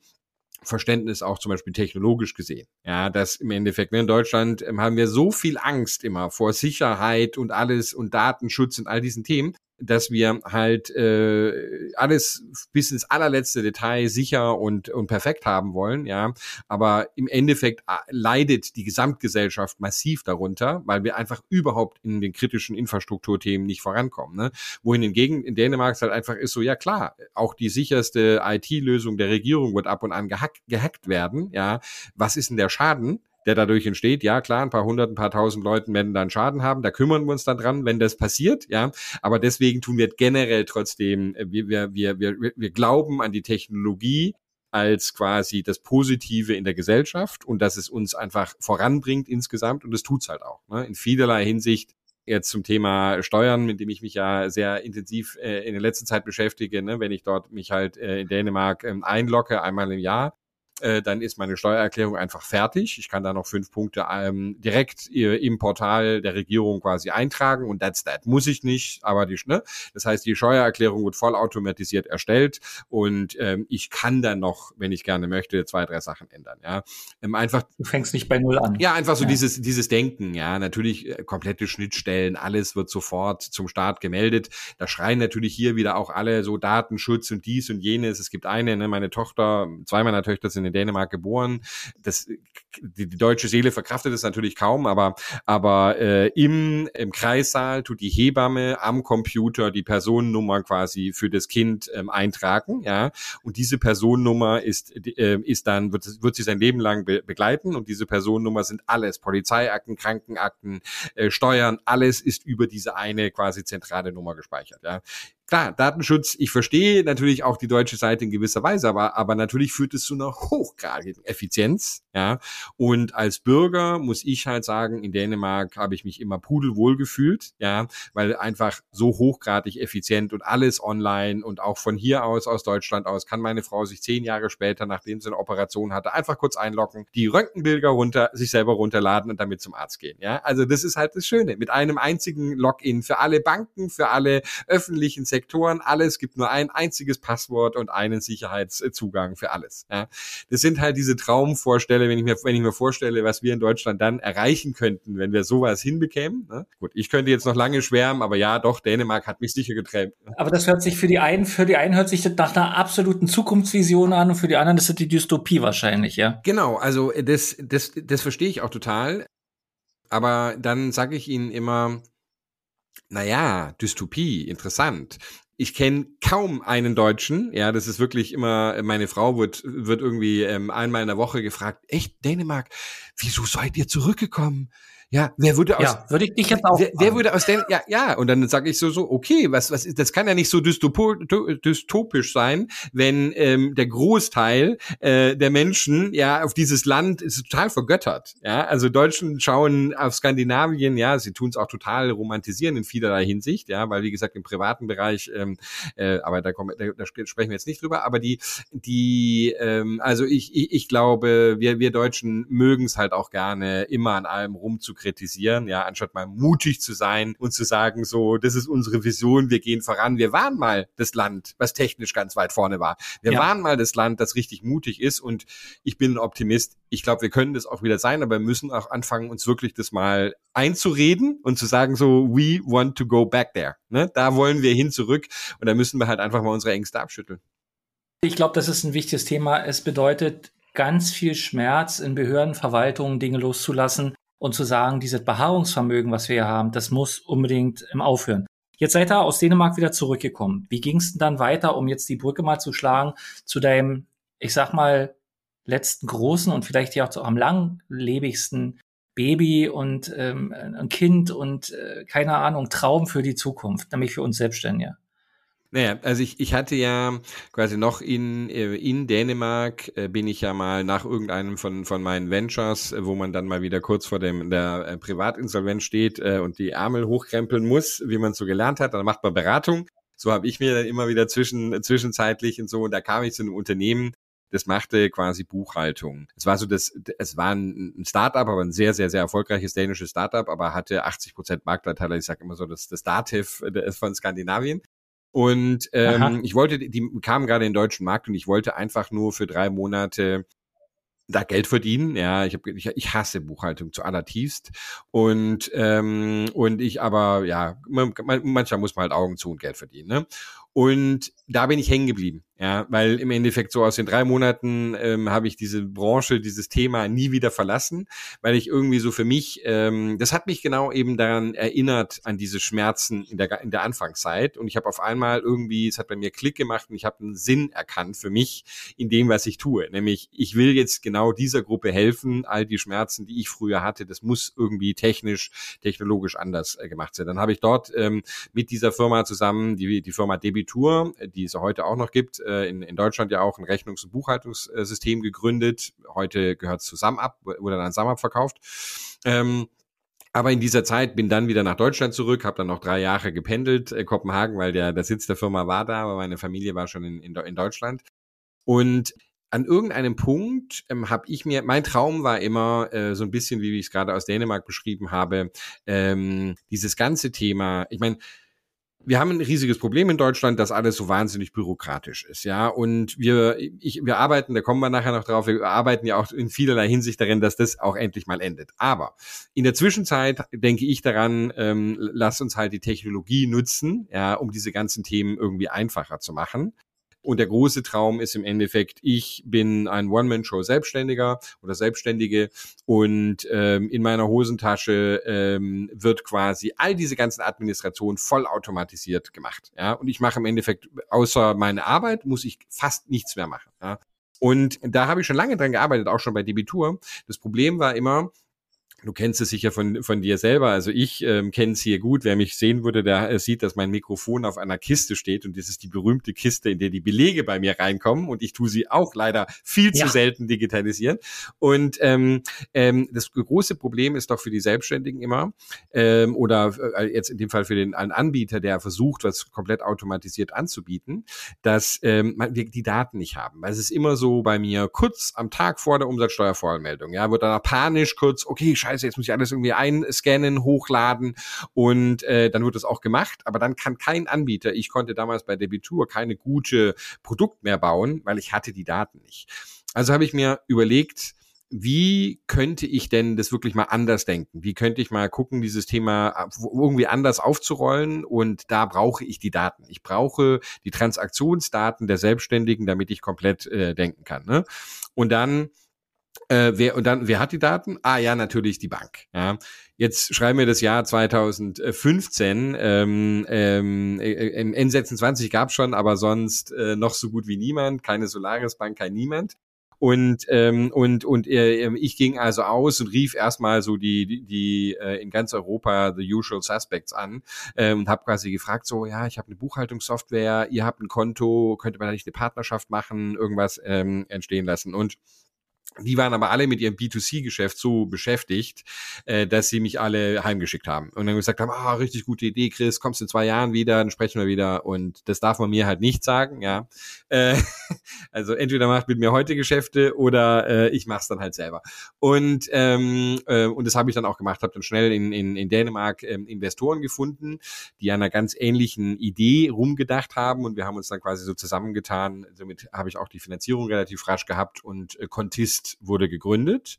Verständnis auch zum Beispiel technologisch gesehen. Ja, dass im Endeffekt ne, in Deutschland ähm, haben wir so viel Angst immer vor Sicherheit und alles und Datenschutz und all diesen Themen, dass wir halt äh, alles bis ins allerletzte Detail sicher und, und perfekt haben wollen, ja. Aber im Endeffekt äh, leidet die Gesamtgesellschaft massiv darunter, weil wir einfach überhaupt in den kritischen Infrastrukturthemen nicht vorankommen. Ne? Wohin hingegen in Dänemark es halt einfach ist so, ja klar, auch die sicherste IT-Lösung der Regierung wird ab und an gehackt, gehackt werden, ja. Was ist denn der Schaden? Der dadurch entsteht. Ja, klar, ein paar hundert, ein paar tausend Leuten werden dann Schaden haben. Da kümmern wir uns dann dran, wenn das passiert. Ja, aber deswegen tun wir generell trotzdem, äh, wir, wir, wir, wir, wir glauben an die Technologie als quasi das Positive in der Gesellschaft und dass es uns einfach voranbringt insgesamt und es tut's halt auch. Ne? In vielerlei Hinsicht jetzt zum Thema Steuern, mit dem ich mich ja sehr intensiv äh, in der letzten Zeit beschäftige, ne, wenn ich dort mich halt äh, in Dänemark ähm, einlogge, einmal im Jahr, äh, dann ist meine Steuererklärung einfach fertig. Ich kann da noch fünf Punkte ähm, direkt äh, im Portal der Regierung quasi eintragen und that's that. Muss ich nicht, aber die, ne? Das heißt, die Steuererklärung wird vollautomatisiert erstellt und ähm, ich kann dann noch, wenn ich gerne möchte, zwei, drei Sachen ändern. Ja, ähm, einfach. Du fängst nicht bei null an. Ja, einfach so ja. dieses dieses Denken. Ja, natürlich äh, komplette Schnittstellen, alles wird sofort zum Staat gemeldet. Da schreien natürlich hier wieder auch alle so Datenschutz und dies und jenes. Es gibt eine, ne, meine Tochter, zwei meiner Töchter sind in Dänemark geboren. Das, die, die deutsche Seele verkraftet es natürlich kaum, aber, aber äh, im, im Kreissaal tut die Hebamme am Computer die Personennummer quasi für das Kind ähm, eintragen, ja. Und diese Personennummer ist, äh, ist dann, wird, wird sie sein Leben lang be begleiten und diese Personennummer sind alles, Polizeiakten, Krankenakten, äh, Steuern, alles ist über diese eine quasi zentrale Nummer gespeichert, ja klar, Datenschutz, ich verstehe natürlich auch die deutsche Seite in gewisser Weise, aber, aber natürlich führt es zu einer hochgradigen Effizienz, ja. Und als Bürger muss ich halt sagen, in Dänemark habe ich mich immer pudelwohl gefühlt, ja, weil einfach so hochgradig effizient und alles online und auch von hier aus, aus Deutschland aus, kann meine Frau sich zehn Jahre später, nachdem sie eine Operation hatte, einfach kurz einloggen, die Röntgenbilder runter, sich selber runterladen und damit zum Arzt gehen, ja. Also das ist halt das Schöne. Mit einem einzigen Login für alle Banken, für alle öffentlichen Sektoren, alles gibt nur ein einziges Passwort und einen Sicherheitszugang für alles. Ja. Das sind halt diese Traumvorstelle, wenn ich mir, wenn ich mir vorstelle, was wir in Deutschland dann erreichen könnten, wenn wir sowas hinbekämen. Ne? Gut, ich könnte jetzt noch lange schwärmen, aber ja, doch, Dänemark hat mich sicher geträumt. Aber das hört sich für die einen, für die einen hört sich das nach einer absoluten Zukunftsvision an und für die anderen ist das die Dystopie wahrscheinlich, ja. Genau, also das, das, das verstehe ich auch total. Aber dann sage ich Ihnen immer, naja, Dystopie, interessant. Ich kenne kaum einen Deutschen, ja, das ist wirklich immer, meine Frau wird, wird irgendwie ähm, einmal in der Woche gefragt, echt, Dänemark, wieso seid ihr zurückgekommen? Ja, wer würde aus ja, würde ich dich jetzt auch wer, wer würde aus den ja ja und dann sage ich so so okay was was ist das kann ja nicht so dystopisch sein wenn ähm, der Großteil äh, der Menschen ja auf dieses Land ist total vergöttert ja. Also Deutschen schauen auf Skandinavien ja sie tun es auch total romantisieren in vielerlei Hinsicht ja weil wie gesagt im privaten Bereich ähm, äh, aber da, kommen, da, da sprechen wir jetzt nicht drüber aber die die ähm, also ich, ich ich glaube wir wir Deutschen mögen es halt auch gerne immer an allem rumzukriegen kritisieren, ja, anstatt mal mutig zu sein und zu sagen, so, das ist unsere Vision, wir gehen voran. Wir waren mal das Land, was technisch ganz weit vorne war. Wir ja. waren mal das Land, das richtig mutig ist und ich bin ein Optimist. Ich glaube, wir können das auch wieder sein, aber wir müssen auch anfangen, uns wirklich das mal einzureden und zu sagen, so, we want to go back there. Ne? Da wollen wir hin zurück und da müssen wir halt einfach mal unsere Ängste abschütteln. Ich glaube, das ist ein wichtiges Thema. Es bedeutet ganz viel Schmerz in Behörden, Verwaltungen, Dinge loszulassen, und zu sagen, dieses Beharrungsvermögen, was wir hier haben, das muss unbedingt im Aufhören. Jetzt seid ihr aus Dänemark wieder zurückgekommen. Wie ging es denn dann weiter, um jetzt die Brücke mal zu schlagen zu deinem, ich sag mal, letzten großen und vielleicht ja auch am langlebigsten Baby und ähm, ein Kind und äh, keine Ahnung, Traum für die Zukunft, nämlich für uns Selbstständige? Naja, also ich, ich hatte ja quasi noch in, äh, in Dänemark äh, bin ich ja mal nach irgendeinem von, von meinen Ventures, äh, wo man dann mal wieder kurz vor dem der Privatinsolvenz steht äh, und die Ärmel hochkrempeln muss, wie man so gelernt hat. Dann macht man Beratung. So habe ich mir dann immer wieder zwischen, zwischenzeitlich und so, und da kam ich zu einem Unternehmen, das machte quasi Buchhaltung. Es war so, das, es war ein Startup, aber ein sehr, sehr, sehr erfolgreiches dänisches Startup, aber hatte 80 Prozent Marktanteile. Ich sage immer so, das, das Dativ von Skandinavien. Und ähm, ich wollte, die kamen gerade in den deutschen Markt und ich wollte einfach nur für drei Monate da Geld verdienen. Ja, ich, hab, ich, ich hasse Buchhaltung zu allertiefst. Und, ähm, und ich aber, ja, man, manchmal muss man halt Augen zu und Geld verdienen. Ne? Und da bin ich hängen geblieben. Ja, weil im Endeffekt so aus den drei Monaten ähm, habe ich diese Branche, dieses Thema nie wieder verlassen, weil ich irgendwie so für mich, ähm, das hat mich genau eben daran erinnert an diese Schmerzen in der in der Anfangszeit. Und ich habe auf einmal irgendwie, es hat bei mir Klick gemacht und ich habe einen Sinn erkannt für mich in dem, was ich tue, nämlich ich will jetzt genau dieser Gruppe helfen, all die Schmerzen, die ich früher hatte, das muss irgendwie technisch, technologisch anders äh, gemacht sein. Dann habe ich dort ähm, mit dieser Firma zusammen, die die Firma Debitur, die es heute auch noch gibt äh, in, in Deutschland ja auch ein Rechnungs- und Buchhaltungssystem gegründet. Heute gehört es zu SumUp, wurde dann an SumUp verkauft. Ähm, aber in dieser Zeit bin dann wieder nach Deutschland zurück, habe dann noch drei Jahre gependelt, äh, Kopenhagen, weil der, der Sitz der Firma war da, aber meine Familie war schon in, in, in Deutschland. Und an irgendeinem Punkt ähm, habe ich mir, mein Traum war immer äh, so ein bisschen, wie ich es gerade aus Dänemark beschrieben habe, ähm, dieses ganze Thema, ich meine, wir haben ein riesiges Problem in Deutschland, dass alles so wahnsinnig bürokratisch ist, ja. Und wir, ich, wir arbeiten, da kommen wir nachher noch drauf, wir arbeiten ja auch in vielerlei Hinsicht darin, dass das auch endlich mal endet. Aber in der Zwischenzeit denke ich daran, ähm, lass uns halt die Technologie nutzen, ja, um diese ganzen Themen irgendwie einfacher zu machen. Und der große Traum ist im Endeffekt, ich bin ein One-Man-Show-Selbstständiger oder Selbstständige und ähm, in meiner Hosentasche ähm, wird quasi all diese ganzen Administrationen vollautomatisiert gemacht. Ja? Und ich mache im Endeffekt, außer meine Arbeit, muss ich fast nichts mehr machen. Ja? Und da habe ich schon lange dran gearbeitet, auch schon bei Debitur. Das Problem war immer, Du kennst es sicher von, von dir selber. Also ich ähm, kenne es hier gut. Wer mich sehen würde, der äh, sieht, dass mein Mikrofon auf einer Kiste steht und das ist die berühmte Kiste, in der die Belege bei mir reinkommen und ich tue sie auch leider viel ja. zu selten digitalisieren. Und ähm, ähm, das große Problem ist doch für die Selbstständigen immer ähm, oder äh, jetzt in dem Fall für den einen Anbieter, der versucht, was komplett automatisiert anzubieten, dass ähm, wir die Daten nicht haben. Weil es ist immer so bei mir kurz am Tag vor der Umsatzsteuervoranmeldung, ja, wird dann panisch kurz, okay, scheiße, scheiße, jetzt muss ich alles irgendwie einscannen, hochladen und äh, dann wird das auch gemacht. Aber dann kann kein Anbieter, ich konnte damals bei Debitur keine gute Produkt mehr bauen, weil ich hatte die Daten nicht. Also habe ich mir überlegt, wie könnte ich denn das wirklich mal anders denken? Wie könnte ich mal gucken, dieses Thema irgendwie anders aufzurollen? Und da brauche ich die Daten. Ich brauche die Transaktionsdaten der Selbstständigen, damit ich komplett äh, denken kann. Ne? Und dann äh, wer, und dann, wer hat die Daten? Ah ja, natürlich die Bank. Ja. Jetzt schreiben wir das Jahr 2015. Ähm, ähm, äh, Im N26 gab schon, aber sonst äh, noch so gut wie niemand. Keine Solaris Bank, kein niemand. Und ähm, und und äh, ich ging also aus und rief erstmal so die die, die äh, in ganz Europa the usual suspects an äh, und habe quasi gefragt so ja ich habe eine Buchhaltungssoftware ihr habt ein Konto könnte man da nicht eine Partnerschaft machen irgendwas ähm, entstehen lassen und die waren aber alle mit ihrem B2C-Geschäft so beschäftigt, äh, dass sie mich alle heimgeschickt haben und dann gesagt haben, ah, richtig gute Idee, Chris, kommst in zwei Jahren wieder, dann sprechen wir wieder und das darf man mir halt nicht sagen, ja. Äh, also entweder macht mit mir heute Geschäfte oder äh, ich mach's dann halt selber. Und ähm, äh, und das habe ich dann auch gemacht, habe dann schnell in, in, in Dänemark ähm, Investoren gefunden, die an einer ganz ähnlichen Idee rumgedacht haben und wir haben uns dann quasi so zusammengetan. Somit habe ich auch die Finanzierung relativ rasch gehabt und äh, Contist Invest wurde gegründet.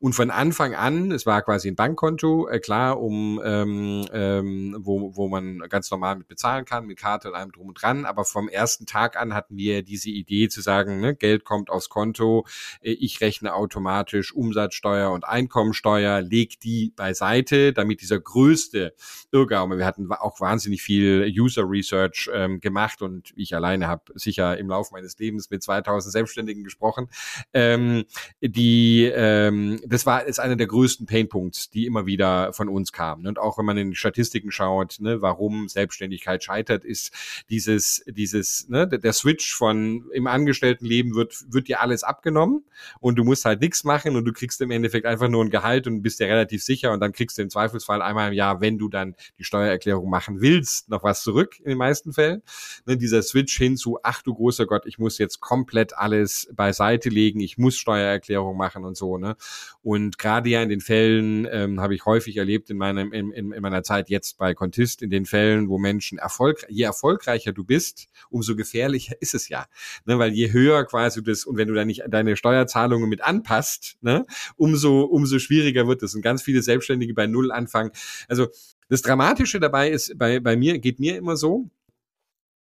Und von Anfang an, es war quasi ein Bankkonto, äh, klar, um ähm, ähm, wo, wo man ganz normal mit bezahlen kann, mit Karte und allem drum und dran. Aber vom ersten Tag an hatten wir diese Idee zu sagen, ne, Geld kommt aufs Konto, äh, ich rechne automatisch Umsatzsteuer und Einkommensteuer, leg die beiseite, damit dieser größte Irrgaume, wir hatten auch wahnsinnig viel User Research ähm, gemacht und ich alleine habe sicher im Laufe meines Lebens mit 2000 Selbstständigen gesprochen, ähm, die ähm, das war ist einer der größten Painpunkts, die immer wieder von uns kamen. Und auch wenn man in Statistiken schaut, ne, warum Selbstständigkeit scheitert, ist dieses dieses ne, der Switch von im Angestelltenleben wird wird dir alles abgenommen und du musst halt nichts machen und du kriegst im Endeffekt einfach nur ein Gehalt und bist dir relativ sicher und dann kriegst du im Zweifelsfall einmal im Jahr, wenn du dann die Steuererklärung machen willst, noch was zurück in den meisten Fällen. Ne, dieser Switch hin zu ach du großer Gott, ich muss jetzt komplett alles beiseite legen, ich muss Steuer Steuererklärung machen und so. Ne? Und gerade ja in den Fällen ähm, habe ich häufig erlebt in, meinem, in, in, in meiner Zeit jetzt bei Contist, in den Fällen, wo Menschen erfolg, je erfolgreicher du bist, umso gefährlicher ist es ja. Ne? Weil je höher quasi das, und wenn du da nicht deine Steuerzahlungen mit anpasst, ne? umso, umso schwieriger wird es. Und ganz viele Selbstständige bei Null anfangen. Also das Dramatische dabei ist, bei, bei mir geht mir immer so,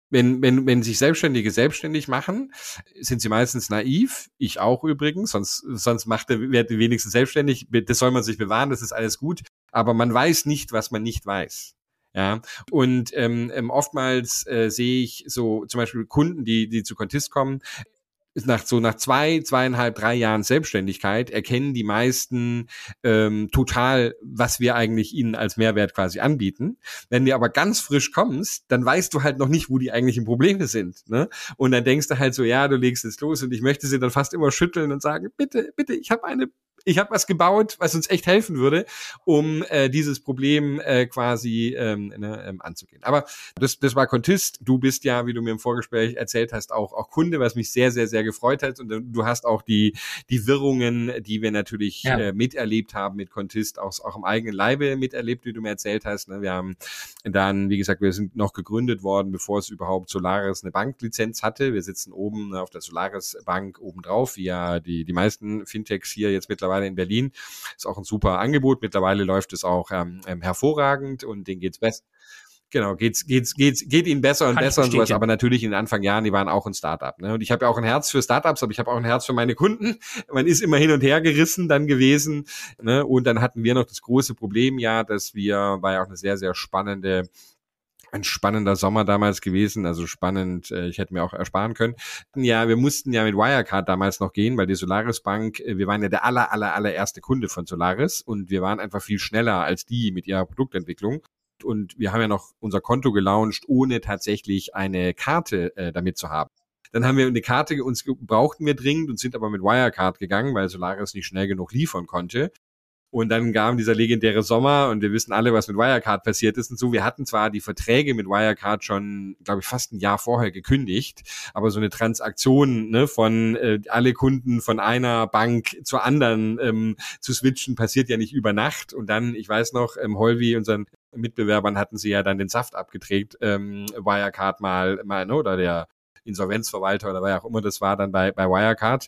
wenn, wenn, wenn sich Selbstständige selbstständig machen, sind sie meistens naiv. Ich auch übrigens, sonst, sonst macht der Wert wenigstens selbstständig. Das soll man sich bewahren, das ist alles gut. Aber man weiß nicht, was man nicht weiß. Ja, und ähm, ähm oftmals äh, sehe ich so zum Beispiel Kunden, die, die zu Contist kommen, nach so nach zwei, zweieinhalb, drei Jahren Selbstständigkeit erkennen die meisten ähm, total, was wir eigentlich ihnen als Mehrwert quasi anbieten. Wenn du aber ganz frisch kommst, dann weißt du halt noch nicht, wo die eigentlichen Probleme sind. Ne? Und dann denkst du halt so, ja, du legst es los und ich möchte sie dann fast immer schütteln und sagen, bitte, bitte, ich habe eine ich habe was gebaut, was uns echt helfen würde, um äh, dieses Problem äh, quasi ähm, ne, ähm, anzugehen. Aber das, das war Contist. Du bist ja, wie du mir im Vorgespräch erzählt hast, auch, auch Kunde, was mich sehr, sehr, sehr gefreut hat. Und du hast auch die, die Wirrungen, die wir natürlich ja. äh, miterlebt haben mit Contist, auch, auch im eigenen Leibe miterlebt, wie du mir erzählt hast. Ne? Wir haben dann, wie gesagt, wir sind noch gegründet worden, bevor es überhaupt Solaris eine Banklizenz hatte. Wir sitzen oben auf der Solaris Bank obendrauf, wie ja die, die meisten Fintechs hier jetzt mittlerweile mittlerweile in Berlin. Ist auch ein super Angebot. Mittlerweile läuft es auch ähm, ähm hervorragend und denen geht's besser. Genau, geht's, geht's, geht's, geht ihnen besser und Kann besser und sowas, aber natürlich in den Anfangjahren, die waren auch ein Startup. Ne? Und ich habe ja auch ein Herz für Startups, aber ich habe auch ein Herz für meine Kunden. Man ist immer hin und her gerissen dann gewesen. Ne? Und dann hatten wir noch das große Problem ja, dass wir, war ja auch eine sehr, sehr spannende ein spannender Sommer damals gewesen, also spannend, äh, ich hätte mir auch ersparen können. Ja, wir mussten ja mit Wirecard damals noch gehen, weil die Solaris Bank, äh, wir waren ja der aller, aller, allererste Kunde von Solaris und wir waren einfach viel schneller als die mit ihrer Produktentwicklung. Und wir haben ja noch unser Konto gelauncht, ohne tatsächlich eine Karte äh, damit zu haben. Dann haben wir eine Karte, uns brauchten wir dringend und sind aber mit Wirecard gegangen, weil Solaris nicht schnell genug liefern konnte. Und dann kam dieser legendäre Sommer und wir wissen alle, was mit Wirecard passiert ist und so. Wir hatten zwar die Verträge mit Wirecard schon, glaube ich, fast ein Jahr vorher gekündigt, aber so eine Transaktion ne, von äh, alle Kunden von einer Bank zur anderen ähm, zu switchen, passiert ja nicht über Nacht. Und dann, ich weiß noch, ähm, Holvi, unseren Mitbewerbern hatten sie ja dann den Saft abgedreht, ähm, Wirecard mal, mal, ne, oder der Insolvenzverwalter oder wer auch immer das war dann bei, bei Wirecard.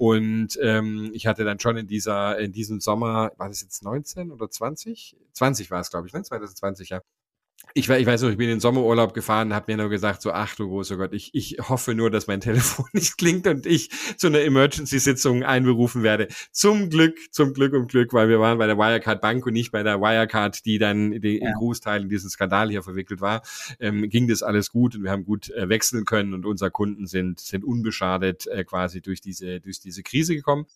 Und ähm, ich hatte dann schon in dieser, in diesem Sommer, war das jetzt 19 oder 20? 20 war es, glaube ich, ne? 2020, ja ich, ich weiß noch, ich bin in den Sommerurlaub gefahren, habe mir nur gesagt, so ach du großer Gott, ich, ich hoffe nur, dass mein Telefon nicht klingt und ich zu einer Emergency-Sitzung einberufen werde. Zum Glück, zum Glück und Glück, weil wir waren bei der Wirecard Bank und nicht bei der Wirecard, die dann die, ja. im Großteil in diesen Skandal hier verwickelt war, ähm, ging das alles gut und wir haben gut äh, wechseln können und unsere Kunden sind, sind unbeschadet äh, quasi durch diese, durch diese Krise gekommen.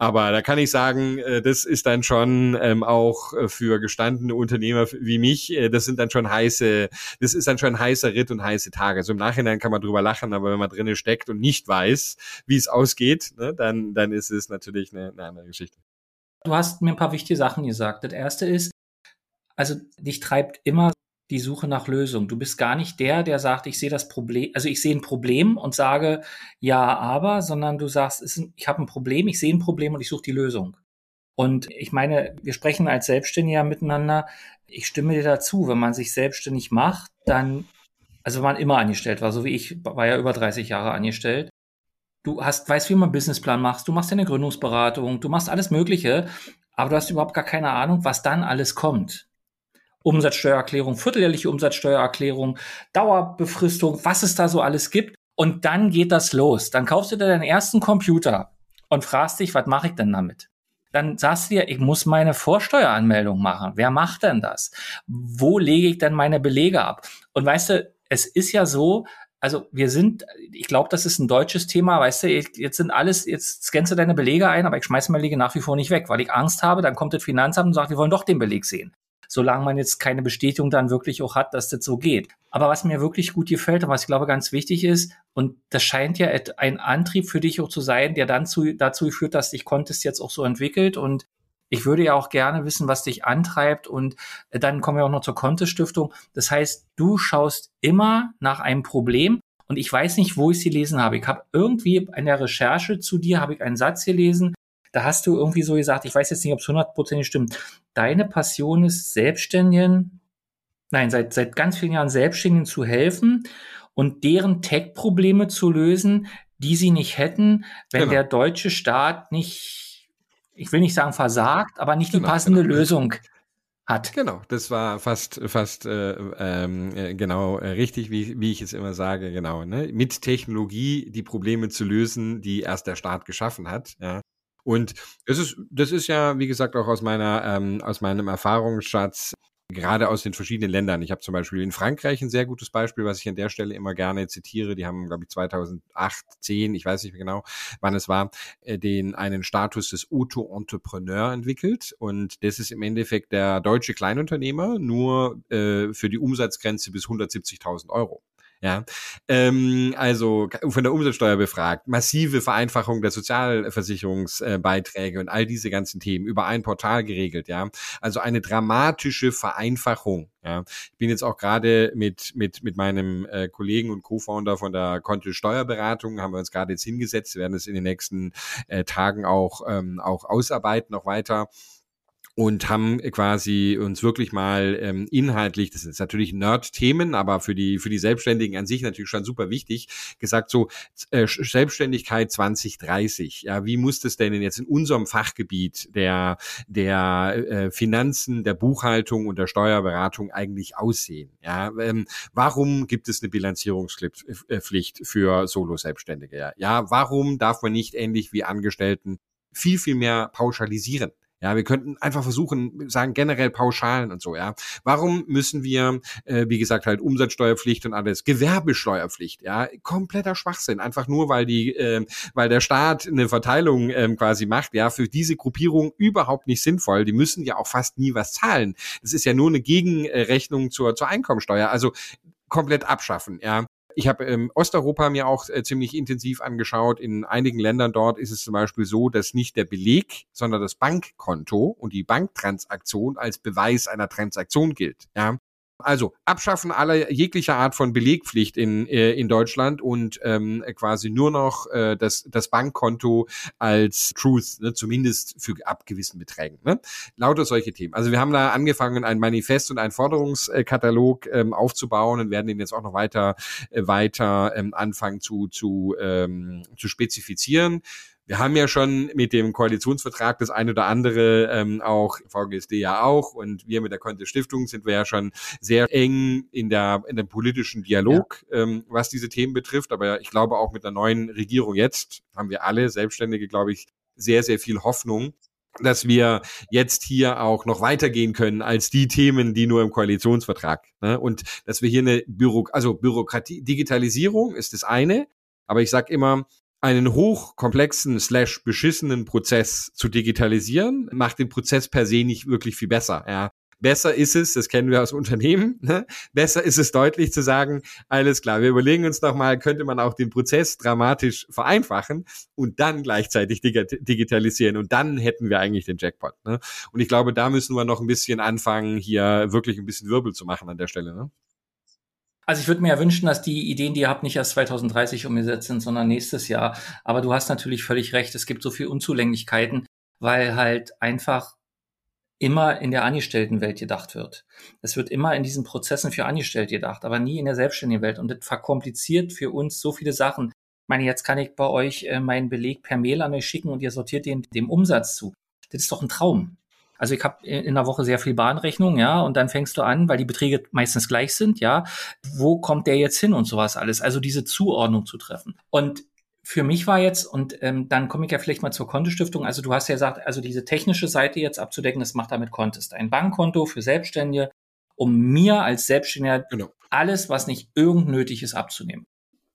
Aber da kann ich sagen, äh, das ist dann schon ähm, auch äh, für gestandene Unternehmer wie mich, äh, das sind dann schon heiße, das ist dann schon heißer Ritt und heiße Tage. Also im Nachhinein kann man drüber lachen, aber wenn man drinnen steckt und nicht weiß, wie es ausgeht, ne, dann, dann ist es natürlich eine, eine andere Geschichte. Du hast mir ein paar wichtige Sachen gesagt. Das erste ist, also dich treibt immer die Suche nach Lösung. Du bist gar nicht der, der sagt, ich sehe das Problem, also ich sehe ein Problem und sage ja, aber, sondern du sagst, ich habe ein Problem, ich sehe ein Problem und ich suche die Lösung. Und ich meine, wir sprechen als Selbstständiger miteinander. Ich stimme dir dazu, wenn man sich selbstständig macht, dann, also wenn man immer angestellt war, so wie ich, war ja über 30 Jahre angestellt. Du hast, weißt, wie man einen Businessplan machst, du machst eine Gründungsberatung, du machst alles Mögliche, aber du hast überhaupt gar keine Ahnung, was dann alles kommt. Umsatzsteuererklärung, vierteljährliche Umsatzsteuererklärung, Dauerbefristung, was es da so alles gibt. Und dann geht das los. Dann kaufst du dir deinen ersten Computer und fragst dich, was mache ich denn damit? Dann sagst du dir, ich muss meine Vorsteueranmeldung machen. Wer macht denn das? Wo lege ich denn meine Belege ab? Und weißt du, es ist ja so, also wir sind, ich glaube, das ist ein deutsches Thema, weißt du, jetzt sind alles, jetzt scannst du deine Belege ein, aber ich schmeiße meine Belege nach wie vor nicht weg, weil ich Angst habe, dann kommt das Finanzamt und sagt, wir wollen doch den Beleg sehen solange man jetzt keine Bestätigung dann wirklich auch hat, dass das so geht. Aber was mir wirklich gut gefällt und was ich glaube ganz wichtig ist, und das scheint ja ein Antrieb für dich auch zu sein, der dann zu, dazu führt, dass dich Contest jetzt auch so entwickelt und ich würde ja auch gerne wissen, was dich antreibt und dann kommen wir auch noch zur Contest Stiftung. Das heißt, du schaust immer nach einem Problem und ich weiß nicht, wo ich sie lesen habe. Ich habe irgendwie in der Recherche zu dir habe ich einen Satz gelesen, da hast du irgendwie so gesagt, ich weiß jetzt nicht, ob es hundertprozentig stimmt, deine Passion ist, Selbstständigen, nein, seit, seit ganz vielen Jahren Selbstständigen zu helfen und deren Tech-Probleme zu lösen, die sie nicht hätten, wenn genau. der deutsche Staat nicht, ich will nicht sagen versagt, aber nicht genau, die passende genau. Lösung hat. Genau, das war fast fast äh, ähm, äh, genau äh, richtig, wie, wie ich es immer sage, genau. Ne? Mit Technologie die Probleme zu lösen, die erst der Staat geschaffen hat. Ja? Und das ist das ist ja, wie gesagt, auch aus meiner ähm, aus meinem Erfahrungsschatz gerade aus den verschiedenen Ländern. Ich habe zum Beispiel in Frankreich ein sehr gutes Beispiel, was ich an der Stelle immer gerne zitiere. Die haben, glaube ich, 2008, 10, ich weiß nicht mehr genau, wann es war, äh, den einen Status des Auto-Entrepreneur entwickelt. Und das ist im Endeffekt der deutsche Kleinunternehmer, nur äh, für die Umsatzgrenze bis 170.000 Euro. Ja, ähm, also von der Umsatzsteuer befragt, massive Vereinfachung der Sozialversicherungsbeiträge und all diese ganzen Themen über ein Portal geregelt. Ja, also eine dramatische Vereinfachung. Ja, ich bin jetzt auch gerade mit mit mit meinem äh, Kollegen und Co-Founder von der Konto Steuerberatung haben wir uns gerade jetzt hingesetzt, werden es in den nächsten äh, Tagen auch ähm, auch ausarbeiten, noch weiter und haben quasi uns wirklich mal ähm, inhaltlich, das ist natürlich Nerd-Themen, aber für die für die Selbstständigen an sich natürlich schon super wichtig, gesagt so äh, Selbstständigkeit 2030. Ja, wie muss das denn jetzt in unserem Fachgebiet der der äh, Finanzen, der Buchhaltung und der Steuerberatung eigentlich aussehen? Ja, ähm, warum gibt es eine Bilanzierungspflicht für Solo-Selbstständige? Ja, warum darf man nicht ähnlich wie Angestellten viel viel mehr pauschalisieren? Ja, wir könnten einfach versuchen, sagen generell Pauschalen und so, ja. Warum müssen wir, äh, wie gesagt, halt Umsatzsteuerpflicht und alles, Gewerbesteuerpflicht, ja, kompletter Schwachsinn. Einfach nur, weil die, äh, weil der Staat eine Verteilung ähm, quasi macht, ja, für diese Gruppierung überhaupt nicht sinnvoll. Die müssen ja auch fast nie was zahlen. Das ist ja nur eine Gegenrechnung zur, zur Einkommensteuer. Also komplett abschaffen, ja. Ich habe ähm, Osteuropa mir auch äh, ziemlich intensiv angeschaut. In einigen Ländern dort ist es zum Beispiel so, dass nicht der Beleg, sondern das Bankkonto und die Banktransaktion als Beweis einer Transaktion gilt. Ja? Also Abschaffen aller jeglicher Art von Belegpflicht in, äh, in Deutschland und ähm, quasi nur noch äh, das, das Bankkonto als Truth, ne, zumindest für ab gewissen Beträgen. Ne? Lauter solche Themen. Also wir haben da angefangen, ein Manifest und einen Forderungskatalog ähm, aufzubauen und werden den jetzt auch noch weiter, äh, weiter ähm, anfangen zu, zu, ähm, zu spezifizieren wir haben ja schon mit dem Koalitionsvertrag das eine oder andere ähm, auch, VGSD ja auch und wir mit der Konte Stiftung sind wir ja schon sehr eng in der in dem politischen Dialog, ja. ähm, was diese Themen betrifft. Aber ich glaube auch mit der neuen Regierung jetzt haben wir alle Selbstständige, glaube ich, sehr, sehr viel Hoffnung, dass wir jetzt hier auch noch weitergehen können als die Themen, die nur im Koalitionsvertrag. Ne? Und dass wir hier eine Büro, also Bürokratie, Digitalisierung ist das eine, aber ich sage immer, einen hochkomplexen slash beschissenen Prozess zu digitalisieren, macht den Prozess per se nicht wirklich viel besser. Ja. Besser ist es, das kennen wir aus Unternehmen, ne? besser ist es deutlich zu sagen, alles klar, wir überlegen uns nochmal, könnte man auch den Prozess dramatisch vereinfachen und dann gleichzeitig digitalisieren und dann hätten wir eigentlich den Jackpot. Ne? Und ich glaube, da müssen wir noch ein bisschen anfangen, hier wirklich ein bisschen Wirbel zu machen an der Stelle. Ne? Also ich würde mir ja wünschen, dass die Ideen, die ihr habt, nicht erst 2030 umgesetzt sind, sondern nächstes Jahr. Aber du hast natürlich völlig recht, es gibt so viel Unzulänglichkeiten, weil halt einfach immer in der Angestelltenwelt gedacht wird. Es wird immer in diesen Prozessen für Angestellte gedacht, aber nie in der selbstständigen Welt. Und das verkompliziert für uns so viele Sachen. Ich meine, jetzt kann ich bei euch äh, meinen Beleg per Mail an euch schicken und ihr sortiert den dem Umsatz zu. Das ist doch ein Traum. Also ich habe in der Woche sehr viel Bahnrechnung, ja, und dann fängst du an, weil die Beträge meistens gleich sind, ja, wo kommt der jetzt hin und sowas alles. Also diese Zuordnung zu treffen. Und für mich war jetzt, und ähm, dann komme ich ja vielleicht mal zur Kontostiftung, also du hast ja gesagt, also diese technische Seite jetzt abzudecken, das macht damit Contest. Ein Bankkonto für Selbstständige, um mir als Selbstständiger genau. alles, was nicht irgend nötig ist, abzunehmen.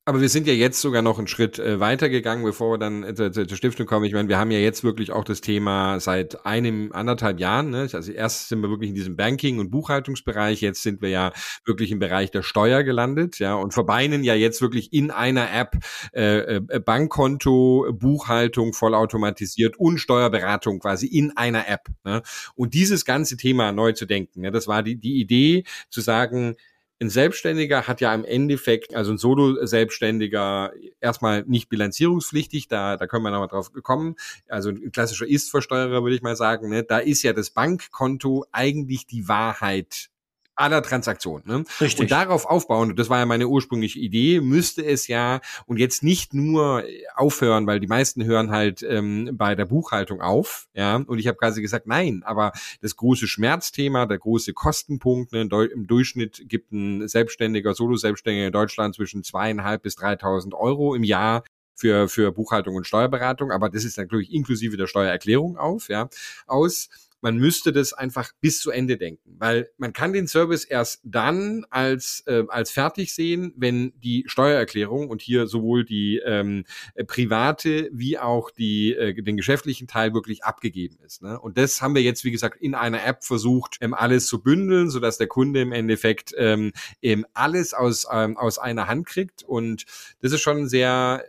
Aber wir sind ja jetzt sogar noch einen Schritt äh, weitergegangen, bevor wir dann äh, zur, zur Stiftung kommen. Ich meine, wir haben ja jetzt wirklich auch das Thema seit einem, anderthalb Jahren. Ne? Also erst sind wir wirklich in diesem Banking- und Buchhaltungsbereich, jetzt sind wir ja wirklich im Bereich der Steuer gelandet, ja, und verbeinen ja jetzt wirklich in einer App äh, äh, Bankkonto, Buchhaltung vollautomatisiert und Steuerberatung quasi in einer App. Ne? Und dieses ganze Thema neu zu denken, ne? das war die, die Idee zu sagen, ein Selbstständiger hat ja im Endeffekt, also ein Solo-Selbstständiger, erstmal nicht bilanzierungspflichtig, da, da können wir nochmal drauf kommen. Also ein klassischer Ist-Versteuerer, würde ich mal sagen. Ne? Da ist ja das Bankkonto eigentlich die Wahrheit aller Transaktionen. Ne? Richtig. Und darauf aufbauen, und das war ja meine ursprüngliche Idee, müsste es ja und jetzt nicht nur aufhören, weil die meisten hören halt ähm, bei der Buchhaltung auf, ja. Und ich habe quasi gesagt, nein, aber das große Schmerzthema, der große Kostenpunkt, ne, im Durchschnitt gibt ein Selbstständiger, Solo-Selbstständiger in Deutschland zwischen zweieinhalb bis 3.000 Euro im Jahr für, für Buchhaltung und Steuerberatung, aber das ist natürlich inklusive der Steuererklärung auf, ja, aus man müsste das einfach bis zu Ende denken, weil man kann den Service erst dann als äh, als fertig sehen, wenn die Steuererklärung und hier sowohl die ähm, private wie auch die äh, den geschäftlichen Teil wirklich abgegeben ist. Ne? Und das haben wir jetzt wie gesagt in einer App versucht, ähm, alles zu bündeln, so dass der Kunde im Endeffekt ähm, eben alles aus ähm, aus einer Hand kriegt und das ist schon sehr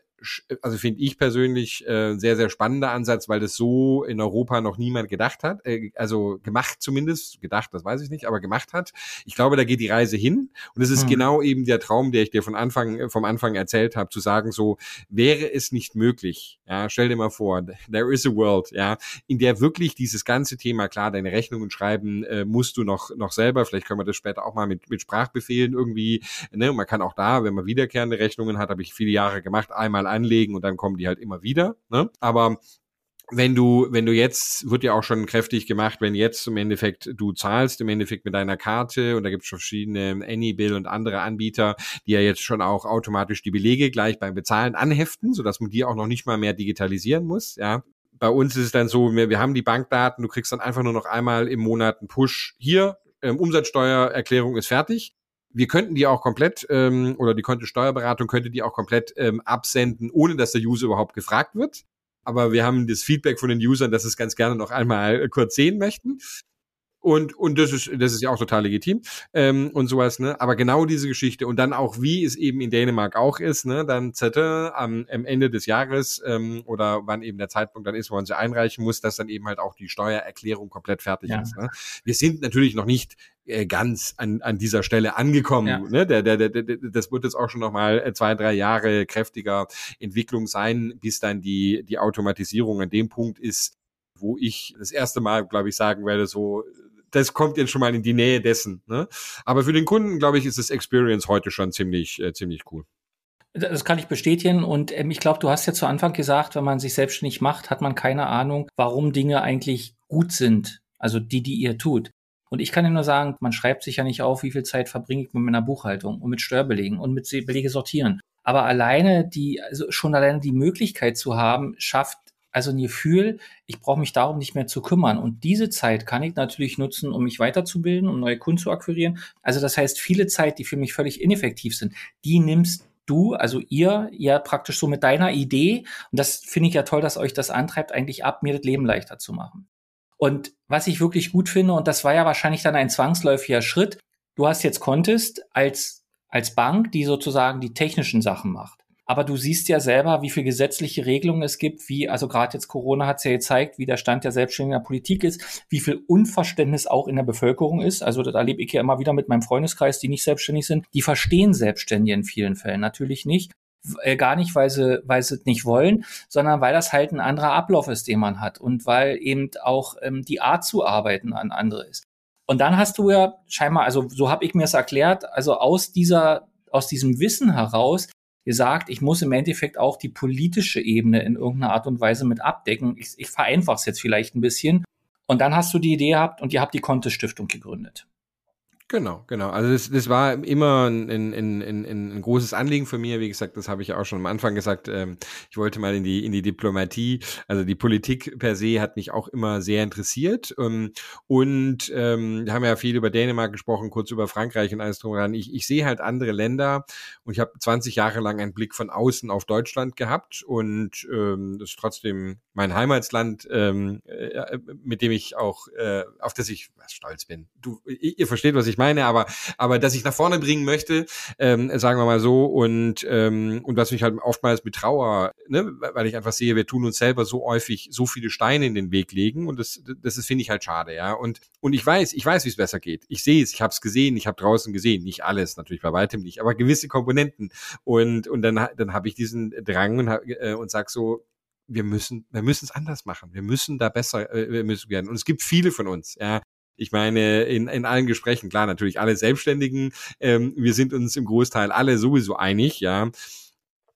also finde ich persönlich äh, sehr, sehr spannender Ansatz, weil das so in Europa noch niemand gedacht hat, äh, also gemacht zumindest, gedacht, das weiß ich nicht, aber gemacht hat. Ich glaube, da geht die Reise hin und es ist hm. genau eben der Traum, der ich dir von Anfang, vom Anfang erzählt habe, zu sagen so, wäre es nicht möglich, ja, stell dir mal vor, there is a world, ja, in der wirklich dieses ganze Thema, klar, deine Rechnungen schreiben äh, musst du noch, noch selber, vielleicht können wir das später auch mal mit, mit Sprachbefehlen irgendwie, ne, und man kann auch da, wenn man wiederkehrende Rechnungen hat, habe ich viele Jahre gemacht, einmal anlegen und dann kommen die halt immer wieder. Ne? Aber wenn du, wenn du jetzt, wird ja auch schon kräftig gemacht, wenn jetzt im Endeffekt du zahlst, im Endeffekt mit deiner Karte und da gibt es verschiedene Anybill und andere Anbieter, die ja jetzt schon auch automatisch die Belege gleich beim Bezahlen anheften, sodass man die auch noch nicht mal mehr digitalisieren muss, ja. Bei uns ist es dann so, wir, wir haben die Bankdaten, du kriegst dann einfach nur noch einmal im Monat einen Push hier, ähm, Umsatzsteuererklärung ist fertig wir könnten die auch komplett, ähm, oder die konnte Steuerberatung könnte die auch komplett ähm, absenden, ohne dass der User überhaupt gefragt wird. Aber wir haben das Feedback von den Usern, dass sie es ganz gerne noch einmal kurz sehen möchten. Und, und das ist, das ist ja auch total legitim ähm, und sowas, ne? Aber genau diese Geschichte und dann auch, wie es eben in Dänemark auch ist, ne? Dann Zettel am, am Ende des Jahres ähm, oder wann eben der Zeitpunkt dann ist, wo man sie einreichen muss, dass dann eben halt auch die Steuererklärung komplett fertig ja. ist. Ne? Wir sind natürlich noch nicht ganz an, an dieser Stelle angekommen. Ja. Ne? Der, der, der, der, das wird jetzt auch schon noch mal äh, zwei, drei Jahre kräftiger Entwicklung sein, bis dann die, die Automatisierung an dem Punkt ist, wo ich das erste Mal, glaube ich, sagen werde, so das kommt jetzt schon mal in die Nähe dessen. Ne? Aber für den Kunden, glaube ich, ist das Experience heute schon ziemlich, äh, ziemlich cool. Das kann ich bestätigen. Und ähm, ich glaube, du hast ja zu Anfang gesagt, wenn man sich selbstständig macht, hat man keine Ahnung, warum Dinge eigentlich gut sind. Also die, die ihr tut. Und ich kann dir nur sagen, man schreibt sich ja nicht auf, wie viel Zeit verbringe ich mit meiner Buchhaltung und mit Steuerbelegen und mit Belege sortieren. Aber alleine die, also schon alleine die Möglichkeit zu haben, schafft also ein Gefühl, ich brauche mich darum nicht mehr zu kümmern. Und diese Zeit kann ich natürlich nutzen, um mich weiterzubilden, um neue Kunden zu akquirieren. Also das heißt, viele Zeit, die für mich völlig ineffektiv sind, die nimmst du, also ihr, ja praktisch so mit deiner Idee. Und das finde ich ja toll, dass euch das antreibt, eigentlich ab, mir das Leben leichter zu machen. Und was ich wirklich gut finde, und das war ja wahrscheinlich dann ein zwangsläufiger Schritt, du hast jetzt Contest als, als Bank, die sozusagen die technischen Sachen macht. Aber du siehst ja selber, wie viel gesetzliche Regelungen es gibt, wie, also gerade jetzt Corona hat es ja gezeigt, wie der Stand der Selbstständigen Politik ist, wie viel Unverständnis auch in der Bevölkerung ist. Also das erlebe ich ja immer wieder mit meinem Freundeskreis, die nicht selbstständig sind. Die verstehen Selbstständige in vielen Fällen natürlich nicht. Äh, gar nicht, weil sie, weil sie nicht wollen, sondern weil das halt ein anderer Ablauf ist, den man hat und weil eben auch ähm, die Art zu arbeiten an andere ist. Und dann hast du ja scheinbar, also so habe ich mir es erklärt, also aus dieser, aus diesem Wissen heraus gesagt, ich muss im Endeffekt auch die politische Ebene in irgendeiner Art und Weise mit abdecken. Ich, ich vereinfache es jetzt vielleicht ein bisschen. Und dann hast du die Idee gehabt und ihr habt die Kontist Stiftung gegründet. Genau, genau. Also das, das war immer ein, ein, ein, ein, großes Anliegen für mir. Wie gesagt, das habe ich auch schon am Anfang gesagt. Ähm, ich wollte mal in die in die Diplomatie. Also die Politik per se hat mich auch immer sehr interessiert. Ähm, und ähm, wir haben ja viel über Dänemark gesprochen, kurz über Frankreich und alles drum Ich, ich sehe halt andere Länder und ich habe 20 Jahre lang einen Blick von außen auf Deutschland gehabt und ähm, das ist trotzdem mein Heimatsland, ähm, äh, mit dem ich auch, äh, auf das ich stolz bin. Du, ihr versteht, was ich ich meine, aber, aber dass ich nach vorne bringen möchte, ähm, sagen wir mal so, und, ähm, und was mich halt oftmals mit Trauer, ne, weil ich einfach sehe, wir tun uns selber so häufig so viele Steine in den Weg legen und das, das ist, finde ich halt schade, ja. Und, und ich weiß, ich weiß, wie es besser geht. Ich sehe es, ich habe es gesehen, ich habe draußen gesehen, nicht alles, natürlich bei weitem nicht, aber gewisse Komponenten. Und, und dann, dann habe ich diesen Drang und, äh, und sag so, wir müssen, wir müssen es anders machen. Wir müssen da besser, äh, wir müssen werden. Und es gibt viele von uns, ja, Ich meine, in, in allen Gesprächen, klar, natürlich alle Selbstständigen, ähm, wir sind uns im Großteil alle sowieso einig, ja.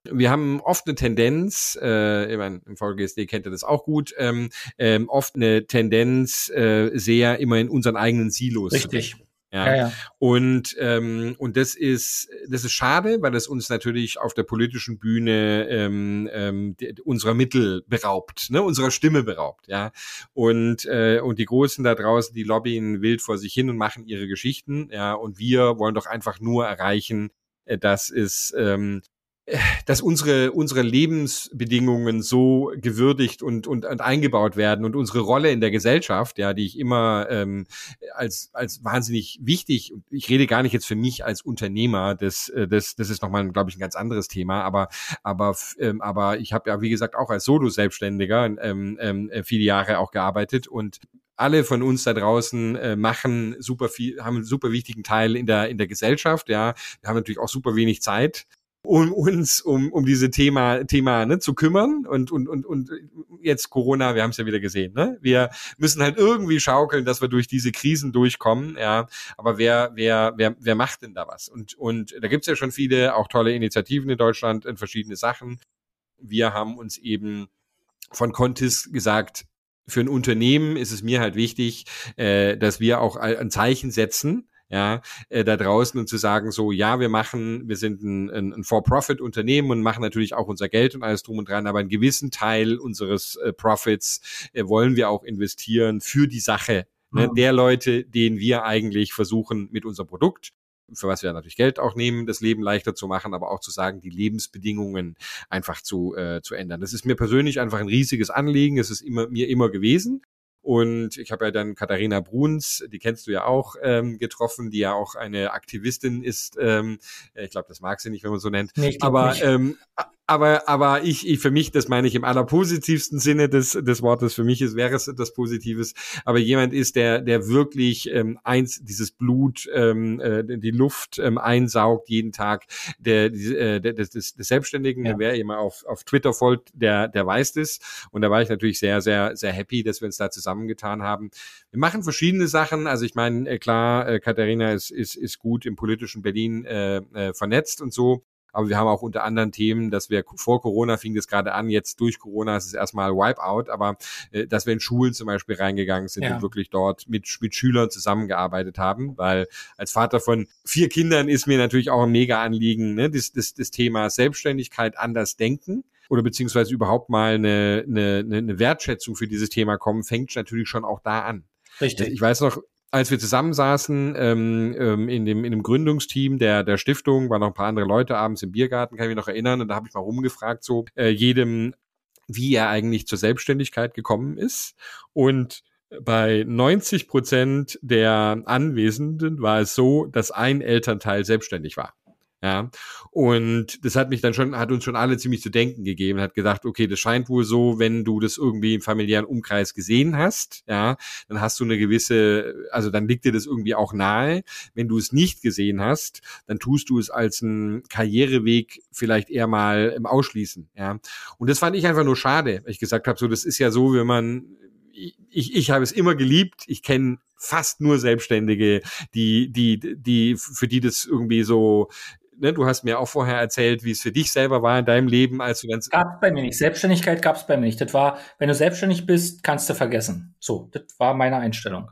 Wir haben oft eine Tendenz, äh, ich meine, im VGSD kennt ihr das auch gut, ähm, ähm, oft eine Tendenz, äh, sehr immer in unseren eigenen Silos. Richtig. Ja. ja, ja. Und ähm, und das ist das ist schade, weil das uns natürlich auf der politischen Bühne ähm, ähm, unserer Mittel beraubt, ne, unserer Stimme beraubt, ja. Und äh, und die Großen da draußen, die lobbyen wild vor sich hin und machen ihre Geschichten, ja. Und wir wollen doch einfach nur erreichen, äh, dass es ähm, dass unsere, unsere Lebensbedingungen so gewürdigt und, und, und eingebaut werden und unsere Rolle in der Gesellschaft, ja, die ich immer ähm, als, als wahnsinnig wichtig, ich rede gar nicht jetzt für mich als Unternehmer, das, äh, das, das ist nochmal, glaube ich, ein ganz anderes Thema, aber, aber, ähm, aber ich habe ja, wie gesagt, auch als Solo-Selbstständiger ähm, ähm, viele Jahre auch gearbeitet und alle von uns da draußen äh, machen super viel, haben einen super wichtigen Teil in der in der Gesellschaft. Ja, wir haben natürlich auch super wenig Zeit um uns um, um diese Thema Thema ne, zu kümmern und und und und jetzt Corona, wir haben es ja wieder gesehen, ne? Wir müssen halt irgendwie schaukeln, dass wir durch diese Krisen durchkommen, ja. Aber wer wer wer wer macht denn da was? Und und da gibt's ja schon viele auch tolle Initiativen in Deutschland in verschiedene Sachen. Wir haben uns eben von Contis gesagt, für ein Unternehmen ist es mir halt wichtig, äh, dass wir auch ein Zeichen setzen, ja, äh, da draußen und zu sagen, so, ja, wir machen, wir sind ein, ein, ein For-Profit-Unternehmen und machen natürlich auch unser Geld und alles drum und dran, aber einen gewissen Teil unseres äh, Profits äh, wollen wir auch investieren für die Sache ne, mhm. der Leute, denen wir eigentlich versuchen mit unserem Produkt für was wir natürlich Geld auch nehmen, das Leben leichter zu machen, aber auch zu sagen, die Lebensbedingungen einfach zu, äh, zu ändern. Das ist mir persönlich einfach ein riesiges Anliegen. Es ist immer, mir immer gewesen. Und ich habe ja dann Katharina Bruns, die kennst du ja auch, ähm, getroffen, die ja auch eine Aktivistin ist. Ähm, ich glaube, das mag sie nicht, wenn man so nennt. Nee, aber ähm, aber, aber ich, ich, für mich, das meine ich im allerpositivsten Sinne des, des Wortes, für mich ist, wäre es etwas Positives, aber jemand ist, der, der wirklich ähm, eins, dieses Blut, ähm, äh, die Luft ähm, einsaugt jeden Tag, der, äh, der des, des, des Selbstständigen, ja. wer immer auf, auf Twitter folgt, der, der weiß das. Und da war ich natürlich sehr, sehr, sehr happy, dass wir uns da zusammengetan haben. Wir machen verschiedene Sachen. Also ich meine, äh, klar, äh, Katharina ist, ist, ist gut im politischen Berlin äh, äh, vernetzt und so. Aber wir haben auch unter anderem Themen, dass wir vor Corona fing das gerade an, jetzt durch Corona ist es erstmal Wipeout, aber äh, dass wir in Schulen zum Beispiel reingegangen sind ja. und wirklich dort mit, mit Schülern zusammengearbeitet haben, weil als Vater von vier Kindern ist mir natürlich auch ein mega Anliegen, ne, das, das, das Thema Selbstständigkeit anders denken oder beziehungsweise überhaupt mal eine, eine, eine Wertschätzung für dieses Thema kommen, fängt natürlich schon auch da an. Richtig. Ich weiß noch, als wir zusammensaßen ähm, ähm, in, dem, in dem Gründungsteam der, der Stiftung, waren noch ein paar andere Leute abends im Biergarten, kann ich mich noch erinnern, und da habe ich mal rumgefragt, so äh, jedem, wie er eigentlich zur Selbstständigkeit gekommen ist. Und bei 90 Prozent der Anwesenden war es so, dass ein Elternteil selbstständig war. Ja, und das hat mich dann schon, hat uns schon alle ziemlich zu denken gegeben, hat gesagt, okay, das scheint wohl so, wenn du das irgendwie im familiären Umkreis gesehen hast, ja, dann hast du eine gewisse, also dann liegt dir das irgendwie auch nahe. Wenn du es nicht gesehen hast, dann tust du es als einen Karriereweg vielleicht eher mal im Ausschließen, ja. Und das fand ich einfach nur schade, weil ich gesagt habe, so, das ist ja so, wenn man ich, ich habe es immer geliebt. Ich kenne fast nur Selbstständige, die, die, die, für die das irgendwie so ne, du hast mir auch vorher erzählt, wie es für dich selber war in deinem Leben, als du ganz. Gab bei mir nicht. Selbstständigkeit gab es bei mir nicht. Das war, wenn du selbstständig bist, kannst du vergessen. So, das war meine Einstellung.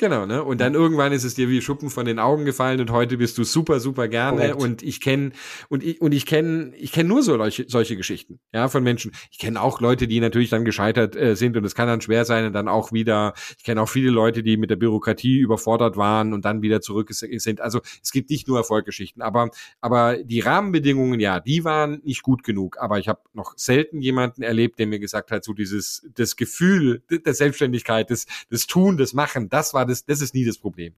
Genau, ne? Und dann irgendwann ist es dir wie Schuppen von den Augen gefallen und heute bist du super, super gerne. Correct. Und ich kenne und ich und ich kenne ich kenne nur so solche, solche Geschichten, ja, von Menschen. Ich kenne auch Leute, die natürlich dann gescheitert äh, sind und es kann dann schwer sein und dann auch wieder. Ich kenne auch viele Leute, die mit der Bürokratie überfordert waren und dann wieder zurück sind. Also es gibt nicht nur Erfolgsgeschichten, aber aber die Rahmenbedingungen, ja, die waren nicht gut genug. Aber ich habe noch selten jemanden erlebt, der mir gesagt hat, so dieses das Gefühl der Selbstständigkeit, das das Tun, das Machen, das war das, das ist nie das Problem.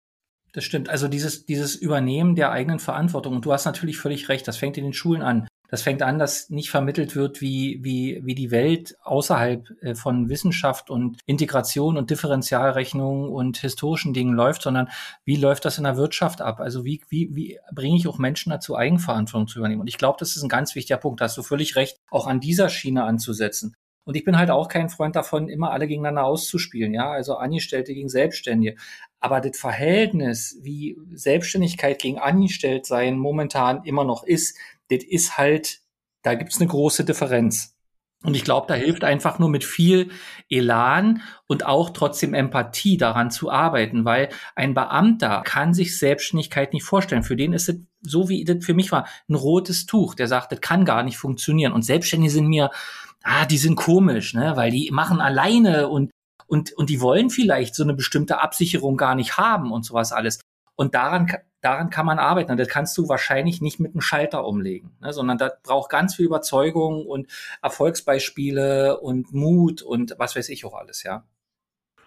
Das stimmt. Also dieses, dieses Übernehmen der eigenen Verantwortung. Und du hast natürlich völlig recht. Das fängt in den Schulen an. Das fängt an, dass nicht vermittelt wird, wie, wie, wie die Welt außerhalb äh, von Wissenschaft und Integration und Differentialrechnung und historischen Dingen läuft, sondern wie läuft das in der Wirtschaft ab? Also wie, wie, wie bringe ich auch Menschen dazu, Eigenverantwortung zu übernehmen? Und ich glaube, das ist ein ganz wichtiger Punkt. Da hast du völlig recht, auch an dieser Schiene anzusetzen. Und ich bin halt auch kein Freund davon, immer alle gegeneinander auszuspielen, ja, also Angestellte gegen Selbstständige. Aber das Verhältnis, wie Selbstständigkeit gegen Angestelltsein momentan immer noch ist, das ist halt, da gibt's eine große Differenz. Und ich glaube, da hilft einfach nur mit viel Elan und auch trotzdem Empathie daran zu arbeiten, weil ein Beamter kann sich Selbstständigkeit nicht vorstellen. Für den ist es so wie das für mich war, ein rotes Tuch. Der sagt, das kann gar nicht funktionieren. Und Selbstständige sind mir, ah, die sind komisch, ne, weil die machen alleine und und, und die wollen vielleicht so eine bestimmte Absicherung gar nicht haben und sowas alles. Und daran, daran kann man arbeiten. Und das kannst du wahrscheinlich nicht mit einem Schalter umlegen, ne? sondern das braucht ganz viel Überzeugung und Erfolgsbeispiele und Mut und was weiß ich auch alles, ja.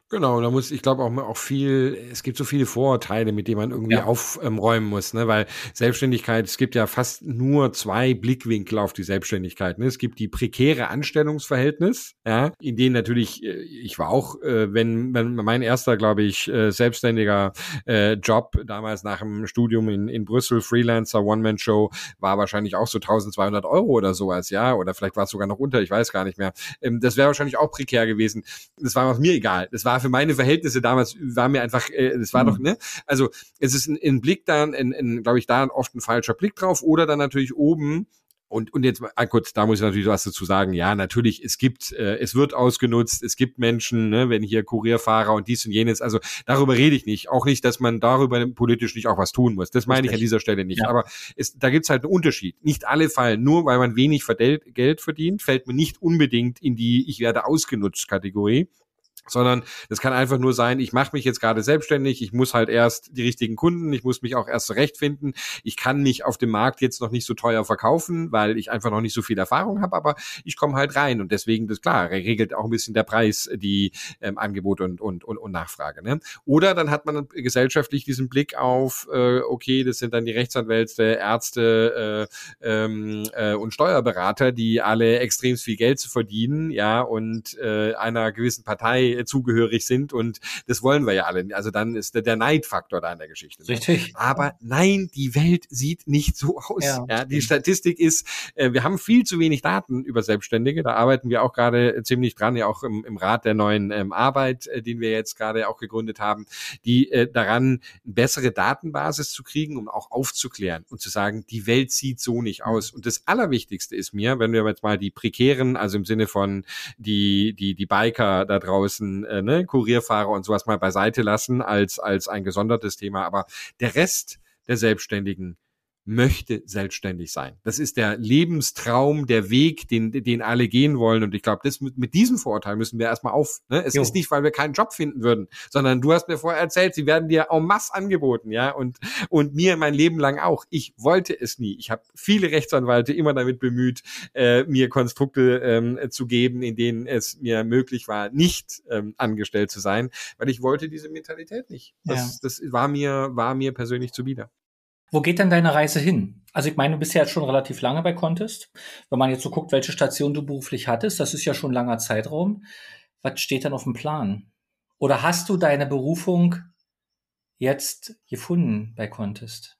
Genau, da muss, ich glaube auch, auch viel, es gibt so viele Vorurteile, mit denen man irgendwie ja. aufräumen muss, ne? weil Selbstständigkeit, es gibt ja fast nur zwei Blickwinkel auf die Selbstständigkeit. Ne? Es gibt die prekäre Anstellungsverhältnis, ja, in denen natürlich, äh, ich war auch, äh, wenn, wenn mein erster, glaube ich, äh, selbstständiger äh, Job damals nach dem Studium in, in Brüssel, Freelancer, One-Man-Show, war wahrscheinlich auch so 1200 Euro oder sowas, ja, oder vielleicht war es sogar noch unter, ich weiß gar nicht mehr. Ähm, das wäre wahrscheinlich auch prekär gewesen. Das war mir egal. Das war war für meine Verhältnisse damals, war mir einfach, äh, das war mhm. doch, ne? Also es ist ein, ein Blick da, ein, ein, glaube ich, da oft ein falscher Blick drauf oder dann natürlich oben und, und jetzt, ah, kurz, da muss ich natürlich was dazu sagen. Ja, natürlich, es gibt, äh, es wird ausgenutzt, es gibt Menschen, ne, wenn hier Kurierfahrer und dies und jenes, also darüber rede ich nicht. Auch nicht, dass man darüber politisch nicht auch was tun muss. Das meine ich an dieser Stelle nicht. Ja. Aber es, da gibt's halt einen Unterschied. Nicht alle fallen, nur weil man wenig Geld verdient, fällt man nicht unbedingt in die Ich werde ausgenutzt Kategorie sondern es kann einfach nur sein, ich mache mich jetzt gerade selbstständig, ich muss halt erst die richtigen Kunden, ich muss mich auch erst zurechtfinden, ich kann mich auf dem Markt jetzt noch nicht so teuer verkaufen, weil ich einfach noch nicht so viel Erfahrung habe, aber ich komme halt rein und deswegen, das klar, regelt auch ein bisschen der Preis die ähm, Angebot und, und, und, und Nachfrage. Ne? Oder dann hat man gesellschaftlich diesen Blick auf, äh, okay, das sind dann die Rechtsanwälte, Ärzte äh, ähm, äh, und Steuerberater, die alle extrem viel Geld zu verdienen, ja, und äh, einer gewissen Partei zugehörig sind und das wollen wir ja alle. Also dann ist der, der Neidfaktor da in der Geschichte. Richtig. Aber nein, die Welt sieht nicht so aus. Ja. ja die Statistik ist, äh, wir haben viel zu wenig Daten über Selbstständige. Da arbeiten wir auch gerade ziemlich dran, ja auch im, im Rat der neuen ähm, Arbeit, äh, den wir jetzt gerade auch gegründet haben, die äh, daran bessere Datenbasis zu kriegen, um auch aufzuklären und zu sagen, die Welt sieht so nicht aus. Und das Allerwichtigste ist mir, wenn wir jetzt mal die prekären, also im Sinne von die, die, die Biker da draußen, ganzen äh, ne, Kurierfahrer und sowas mal beiseite lassen als, als ein gesondertes Thema. Aber der Rest der Selbstständigen möchte selbstständig sein. Das ist der Lebenstraum, der Weg, den, den alle gehen wollen. Und ich glaube, das mit, mit diesem Vorurteil müssen wir erstmal auf. Ne? Es jo. ist nicht, weil wir keinen Job finden würden, sondern du hast mir vorher erzählt, sie werden dir en masse angeboten, ja, und, und mir mein Leben lang auch. Ich wollte es nie. Ich habe viele Rechtsanwälte immer damit bemüht, äh, mir Konstrukte ähm, zu geben, in denen es mir möglich war, nicht ähm, angestellt zu sein, weil ich wollte diese Mentalität nicht. Das, ja. das war mir, war mir persönlich zuwider. Wo geht denn deine Reise hin? Also ich meine, du bist ja jetzt schon relativ lange bei Contest. Wenn man jetzt so guckt, welche Station du beruflich hattest, das ist ja schon ein langer Zeitraum. Was steht denn auf dem Plan? Oder hast du deine Berufung jetzt gefunden bei Contest?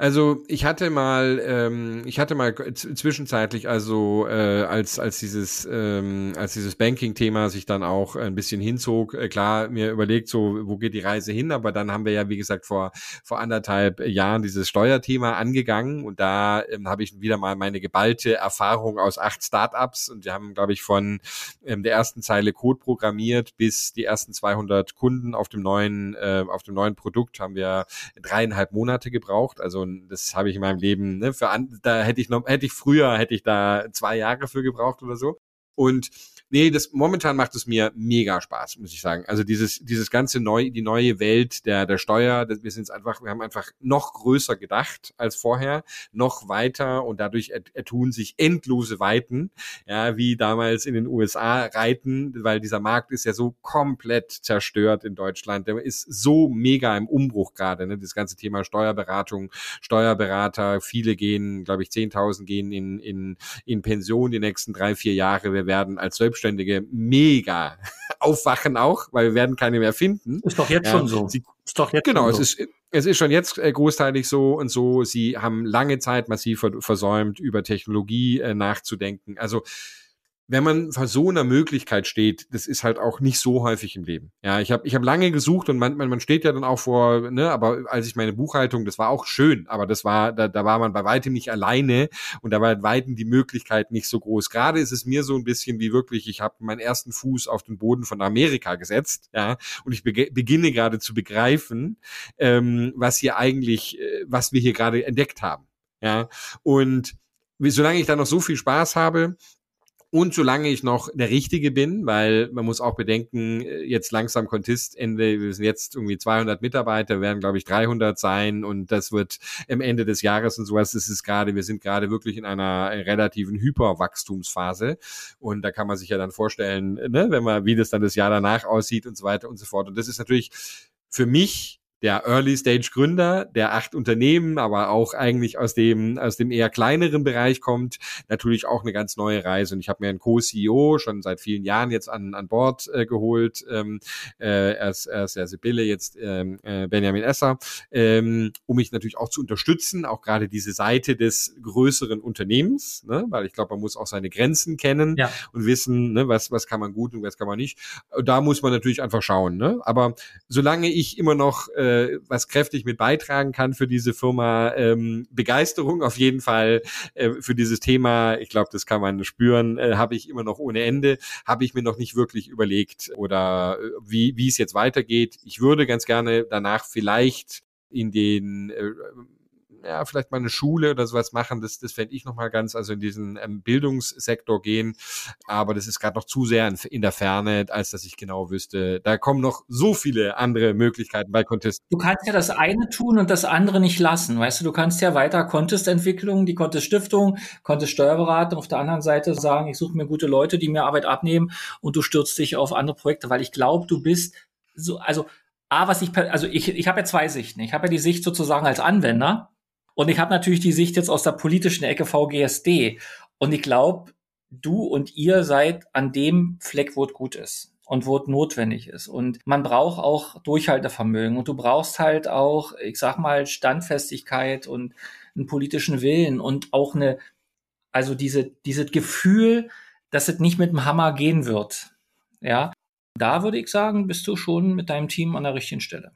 Also ich hatte mal, ähm, ich hatte mal zwischenzeitlich, also äh, als als dieses ähm, als dieses Banking-Thema sich dann auch ein bisschen hinzog, äh, klar mir überlegt, so wo geht die Reise hin, aber dann haben wir ja wie gesagt vor vor anderthalb Jahren dieses Steuerthema angegangen. Und da ähm, habe ich wieder mal meine geballte Erfahrung aus acht Startups. Und wir haben, glaube ich, von ähm, der ersten Zeile Code programmiert bis die ersten 200 Kunden auf dem neuen äh, auf dem neuen Produkt haben wir dreieinhalb Monate gebraucht, also das habe ich in meinem Leben, ne, für an, da hätte ich noch, hätte ich früher, hätte ich da zwei Jahre für gebraucht oder so. Und nee, das momentan macht es mir mega Spaß, muss ich sagen. Also dieses dieses ganze neu die neue Welt der der Steuer, wir sind einfach wir haben einfach noch größer gedacht als vorher, noch weiter und dadurch ertun sich endlose Weiten, ja, wie damals in den USA reiten, weil dieser Markt ist ja so komplett zerstört in Deutschland. Der ist so mega im Umbruch gerade, ne? Das ganze Thema Steuerberatung, Steuerberater, viele gehen, glaube ich, 10.000 gehen in in in Pension die nächsten drei, vier Jahre. Wir werden als Selbstständige mega aufwachen auch, weil wir werden keine mehr finden. Ist doch jetzt ja, schon so. Sie, ist doch jetzt genau, schon es so. ist es ist schon jetzt äh, großteilig so und so. Sie haben lange Zeit massiv versäumt, über Technologie äh, nachzudenken. Also wenn man vor so einer Möglichkeit steht, das ist halt auch nicht so häufig im Leben. Ja, ich habe ich hab lange gesucht und man, man, man steht ja dann auch vor, ne, aber als ich meine Buchhaltung, das war auch schön, aber das war, da, da war man bei weitem nicht alleine und da war bei weitem die Möglichkeit nicht so groß. Gerade ist es mir so ein bisschen wie wirklich, ich habe meinen ersten Fuß auf den Boden von Amerika gesetzt, ja, und ich be beginne gerade zu begreifen, ähm, was hier eigentlich, äh, was wir hier gerade entdeckt haben. Ja, und solange ich da noch so viel Spaß habe, und solange ich noch der Richtige bin, weil man muss auch bedenken, äh, jetzt langsam Contist-Ende, wir sind jetzt irgendwie 200 Mitarbeiter, werden glaube ich 300 sein und das wird am Ende des Jahres und sowas ist gerade, wir sind gerade wirklich in einer relativen Hyperwachstumsphase und da kann man sich ja dann vorstellen, ne, wenn man, wie das dann das Jahr danach aussieht und so weiter und so fort. Und das ist natürlich für mich der Early-Stage-Gründer, der acht Unternehmen, aber auch eigentlich aus dem, aus dem eher kleineren Bereich kommt, natürlich auch eine ganz neue Reise. Und ich habe mir einen Co-CEO schon seit vielen Jahren jetzt an, an Bord äh, geholt. Ähm, äh, er, ist, er ist ja Sibylle, jetzt ähm, äh, Benjamin Esser, ähm, um mich natürlich auch zu unterstützen, auch gerade diese Seite des größeren Unternehmens, ne? weil ich glaube, man muss auch seine Grenzen kennen ja. und wissen, ne, was, was kann man gut und was kann man nicht. Da muss man natürlich einfach schauen. Ne? Aber solange ich immer noch äh, äh, was kräftig mit beitragen kann für diese Firma. Ähm, Begeisterung auf jeden Fall äh, für dieses Thema. Ich glaube, das kann man spüren. Äh, Habe ich immer noch ohne Ende. Habe ich mir noch nicht wirklich überlegt oder äh, wie wie es jetzt weitergeht. Ich würde ganz gerne danach vielleicht in den äh, ja, vielleicht mal eine Schule oder sowas machen, das, das fände ich nochmal ganz, also in diesen ähm, Bildungssektor gehen. Aber das ist gerade noch zu sehr in, in, der Ferne, als dass ich genau wüsste. Da kommen noch so viele andere Möglichkeiten bei Contest. Du kannst ja das eine tun und das andere nicht lassen. Weißt du, du kannst ja weiter Contest-Entwicklung, die Contest-Stiftung, Contest-Steuerberatung auf der anderen Seite sagen, ich suche mir gute Leute, die mir Arbeit abnehmen und du stürzt dich auf andere Projekte, weil ich glaube, du bist so, also A, was ich, also ich, ich habe ja zwei Sichten. Ich habe ja die Sicht sozusagen als Anwender, und ich habe natürlich die Sicht jetzt aus der politischen Ecke VGSD. Und ich glaube, du und ihr seid an dem Fleck, wo es gut ist und wo es notwendig ist. Und man braucht auch Durchhaltevermögen und du brauchst halt auch, ich sag mal, Standfestigkeit und einen politischen Willen und auch eine, also diese, dieses Gefühl, dass es nicht mit dem Hammer gehen wird. Ja, da würde ich sagen, bist du schon mit deinem Team an der richtigen Stelle.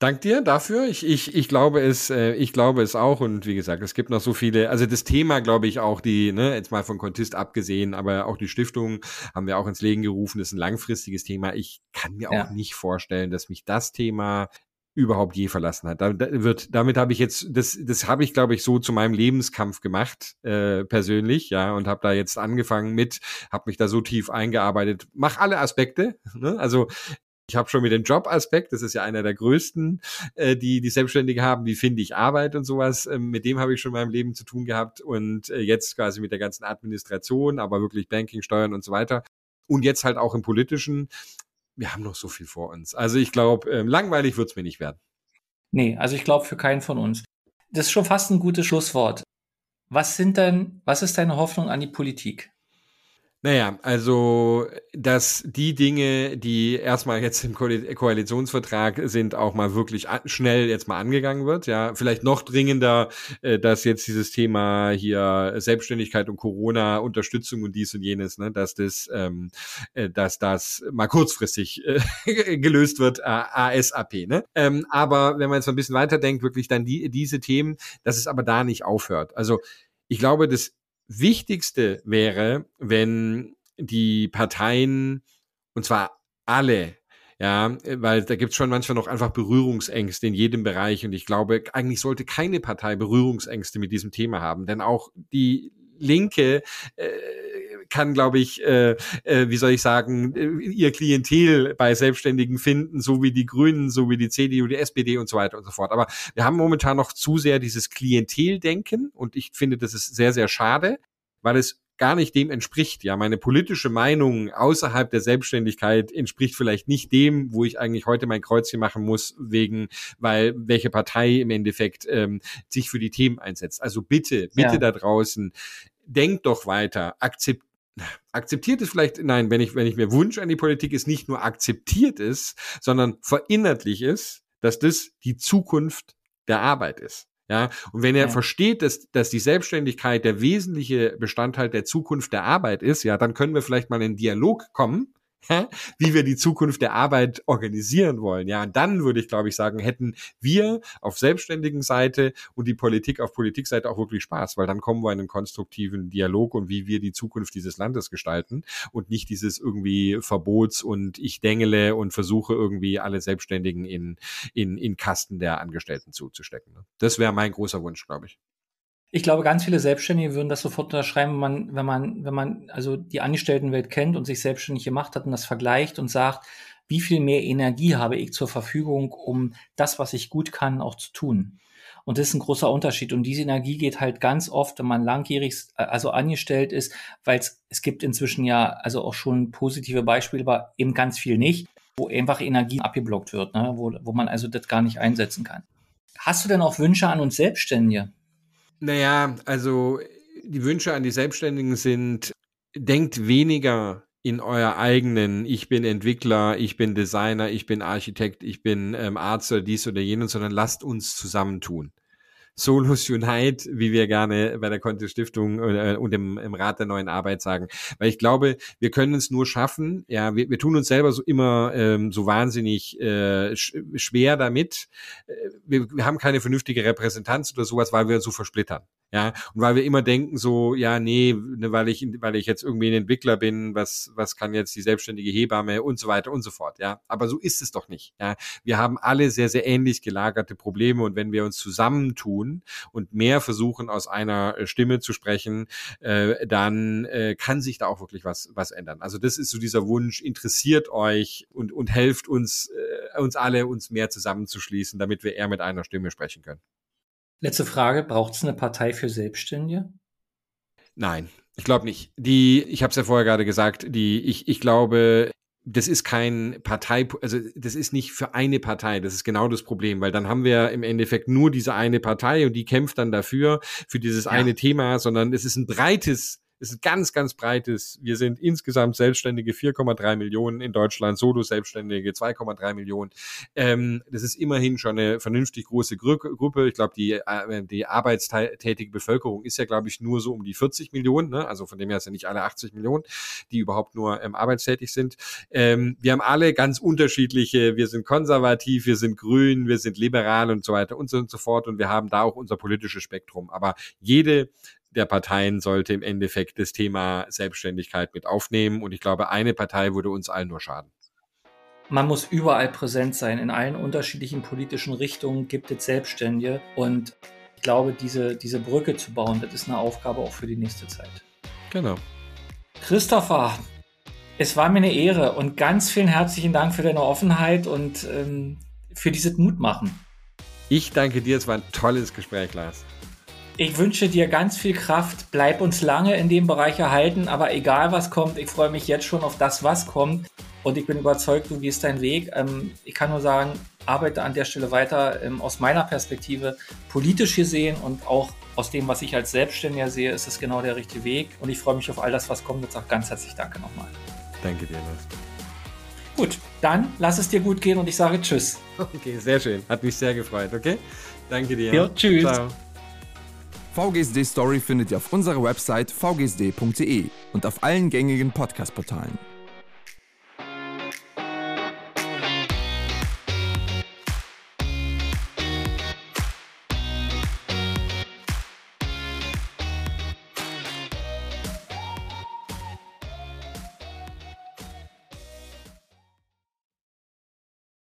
Dank dir dafür. Ich, ich, ich glaube es, äh, ich glaube es auch. Und wie gesagt, es gibt noch so viele, also das Thema, glaube ich, auch die, ne, jetzt mal von Contist abgesehen, aber auch die Stiftung haben wir auch ins Leben gerufen. Das ist ein langfristiges Thema. Ich kann mir ja. auch nicht vorstellen, dass mich das Thema überhaupt je verlassen hat. Da, da wird, damit habe ich jetzt, das, das habe ich, glaube ich, so zu meinem Lebenskampf gemacht, äh, persönlich, ja, und habe da jetzt angefangen mit, habe mich da so tief eingearbeitet, mach alle Aspekte, ne? also ich habe schon mit dem Jobaspekt, das ist ja einer der größten, äh, die die Selbstständige haben, wie finde ich Arbeit und sowas. Ähm, mit dem habe ich schon in meinem Leben zu tun gehabt und äh, jetzt quasi mit der ganzen Administration, aber wirklich Banking, Steuern und so weiter. Und jetzt halt auch im politischen. Wir haben noch so viel vor uns. Also ich glaube, ähm, langweilig wird's mir nicht werden. Nee, also ich glaube für keinen von uns. Das ist schon fast ein gutes Schlusswort. Was sind denn, was ist deine Hoffnung an die Politik? Naja, also, dass die Dinge, die erstmal jetzt im Ko Koalitionsvertrag sind, auch mal wirklich schnell jetzt mal angegangen wird. Ja, vielleicht noch dringender, äh, dass jetzt dieses Thema hier Selbstständigkeit und Corona, Unterstützung und dies und jenes, ne, dass das, ähm, äh, dass das mal kurzfristig äh, gelöst wird, ASAP. Ne? Ähm, aber wenn man jetzt mal ein bisschen weiterdenkt, wirklich dann die, diese Themen, dass es aber da nicht aufhört. Also ich glaube, das Wichtigste wäre, wenn die Parteien, und zwar alle, ja, weil da gibt's schon manchmal noch einfach Berührungsängste in jedem Bereich. Und ich glaube, eigentlich sollte keine Partei Berührungsängste mit diesem Thema haben, denn auch die Linke äh, kann, glaube ich, äh, äh, wie soll ich sagen, äh, ihr Klientel bei Selbstständigen finden, so wie die Grünen, so wie die CDU, die SPD und so weiter und so fort. Aber wir haben momentan noch zu sehr dieses Klienteldenken und ich finde, das ist sehr, sehr schade, weil es gar nicht dem entspricht. Ja, meine politische Meinung außerhalb der Selbstständigkeit entspricht vielleicht nicht dem, wo ich eigentlich heute mein Kreuzchen machen muss, wegen, weil welche Partei im Endeffekt ähm, sich für die Themen einsetzt. Also bitte, bitte ja. da draußen, denkt doch weiter, akzept, akzeptiert es vielleicht, nein, wenn ich, wenn ich mir Wunsch an die Politik ist, nicht nur akzeptiert ist, sondern verinnertlich ist, dass das die Zukunft der Arbeit ist. Ja, und wenn er ja. versteht, dass, dass die Selbstständigkeit der wesentliche Bestandteil der Zukunft der Arbeit ist, ja, dann können wir vielleicht mal in Dialog kommen wie wir die Zukunft der Arbeit organisieren wollen. Ja, und dann würde ich, glaube ich, sagen, hätten wir auf selbstständigen Seite und die Politik auf Politikseite auch wirklich Spaß, weil dann kommen wir in einen konstruktiven Dialog und wie wir die Zukunft dieses Landes gestalten und nicht dieses irgendwie Verbots und ich dengele und versuche irgendwie alle Selbstständigen in, in, in Kasten der Angestellten zuzustecken. Das wäre mein großer Wunsch, glaube ich. Ich glaube, ganz viele Selbstständige würden das sofort unterschreiben, wenn man, wenn man, wenn man also die Angestelltenwelt kennt und sich selbstständig gemacht hat und das vergleicht und sagt, wie viel mehr Energie habe ich zur Verfügung, um das, was ich gut kann, auch zu tun. Und das ist ein großer Unterschied. Und diese Energie geht halt ganz oft, wenn man langjährig, also angestellt ist, weil es, es gibt inzwischen ja also auch schon positive Beispiele, aber eben ganz viel nicht, wo einfach Energie abgeblockt wird, ne? wo, wo man also das gar nicht einsetzen kann. Hast du denn auch Wünsche an uns Selbstständige? Naja, also die Wünsche an die Selbstständigen sind, denkt weniger in euer eigenen, ich bin Entwickler, ich bin Designer, ich bin Architekt, ich bin ähm, Arzt oder dies oder jenes, sondern lasst uns zusammentun. Solus Unite, wie wir gerne bei der Conte Stiftung äh, und im, im Rat der neuen Arbeit sagen. Weil ich glaube, wir können es nur schaffen, ja, wir, wir tun uns selber so immer ähm, so wahnsinnig äh, sch schwer damit. Äh, wir, wir haben keine vernünftige Repräsentanz oder sowas, weil wir so versplittern. Ja, und weil wir immer denken so, ja, nee, ne, weil ich, weil ich jetzt irgendwie ein Entwickler bin, was, was kann jetzt die selbstständige Hebamme und so weiter und so fort, ja. Aber so ist es doch nicht, ja. Wir haben alle sehr, sehr ähnlich gelagerte Probleme und wenn wir uns zusammentun und mehr versuchen, aus einer äh, Stimme zu sprechen, äh, dann äh, kann sich da auch wirklich was, was ändern. Also das ist so dieser Wunsch, interessiert euch und, und helft uns, äh, uns alle, uns mehr zusammenzuschließen, damit wir eher mit einer Stimme sprechen können. Letzte Frage, braucht es eine Partei für Selbstständige? Nein, ich glaube nicht. Die, ich habe es ja vorher gerade gesagt, die, ich, ich glaube, das ist kein Partei, also das ist nicht für eine Partei, das ist genau das Problem, weil dann haben wir im Endeffekt nur diese eine Partei und die kämpft dann dafür, für dieses ja. eine Thema, sondern es ist ein breites ist ein ganz, ganz breites. Wir sind insgesamt Selbstständige 4,3 Millionen in Deutschland, Solo-Selbstständige 2,3 Millionen. Ähm, das ist immerhin schon eine vernünftig große Gru Gruppe. Ich glaube, die, äh, die arbeitstätige Bevölkerung ist ja, glaube ich, nur so um die 40 Millionen. Ne? Also von dem her sind nicht alle 80 Millionen, die überhaupt nur ähm, arbeitstätig sind. Ähm, wir haben alle ganz unterschiedliche, wir sind konservativ, wir sind grün, wir sind liberal und so weiter und so, und so fort. Und wir haben da auch unser politisches Spektrum. Aber jede der Parteien sollte im Endeffekt das Thema Selbstständigkeit mit aufnehmen. Und ich glaube, eine Partei würde uns allen nur schaden. Man muss überall präsent sein. In allen unterschiedlichen politischen Richtungen gibt es Selbstständige. Und ich glaube, diese, diese Brücke zu bauen, das ist eine Aufgabe auch für die nächste Zeit. Genau. Christopher, es war mir eine Ehre und ganz vielen herzlichen Dank für deine Offenheit und ähm, für dieses Mutmachen. Ich danke dir, es war ein tolles Gespräch, Lars. Ich wünsche dir ganz viel Kraft. Bleib uns lange in dem Bereich erhalten, aber egal was kommt, ich freue mich jetzt schon auf das, was kommt. Und ich bin überzeugt, du gehst deinen Weg. Ähm, ich kann nur sagen, arbeite an der Stelle weiter. Ähm, aus meiner Perspektive politisch gesehen und auch aus dem, was ich als Selbstständiger sehe, ist es genau der richtige Weg. Und ich freue mich auf all das, was kommt. Und sage ganz herzlich Danke nochmal. Danke dir, Lars. Gut, dann lass es dir gut gehen und ich sage Tschüss. Okay, sehr schön. Hat mich sehr gefreut, okay? Danke dir. Ja, tschüss. Ciao. VGSD Story findet ihr auf unserer Website vgsd.de und auf allen gängigen Podcast-Portalen.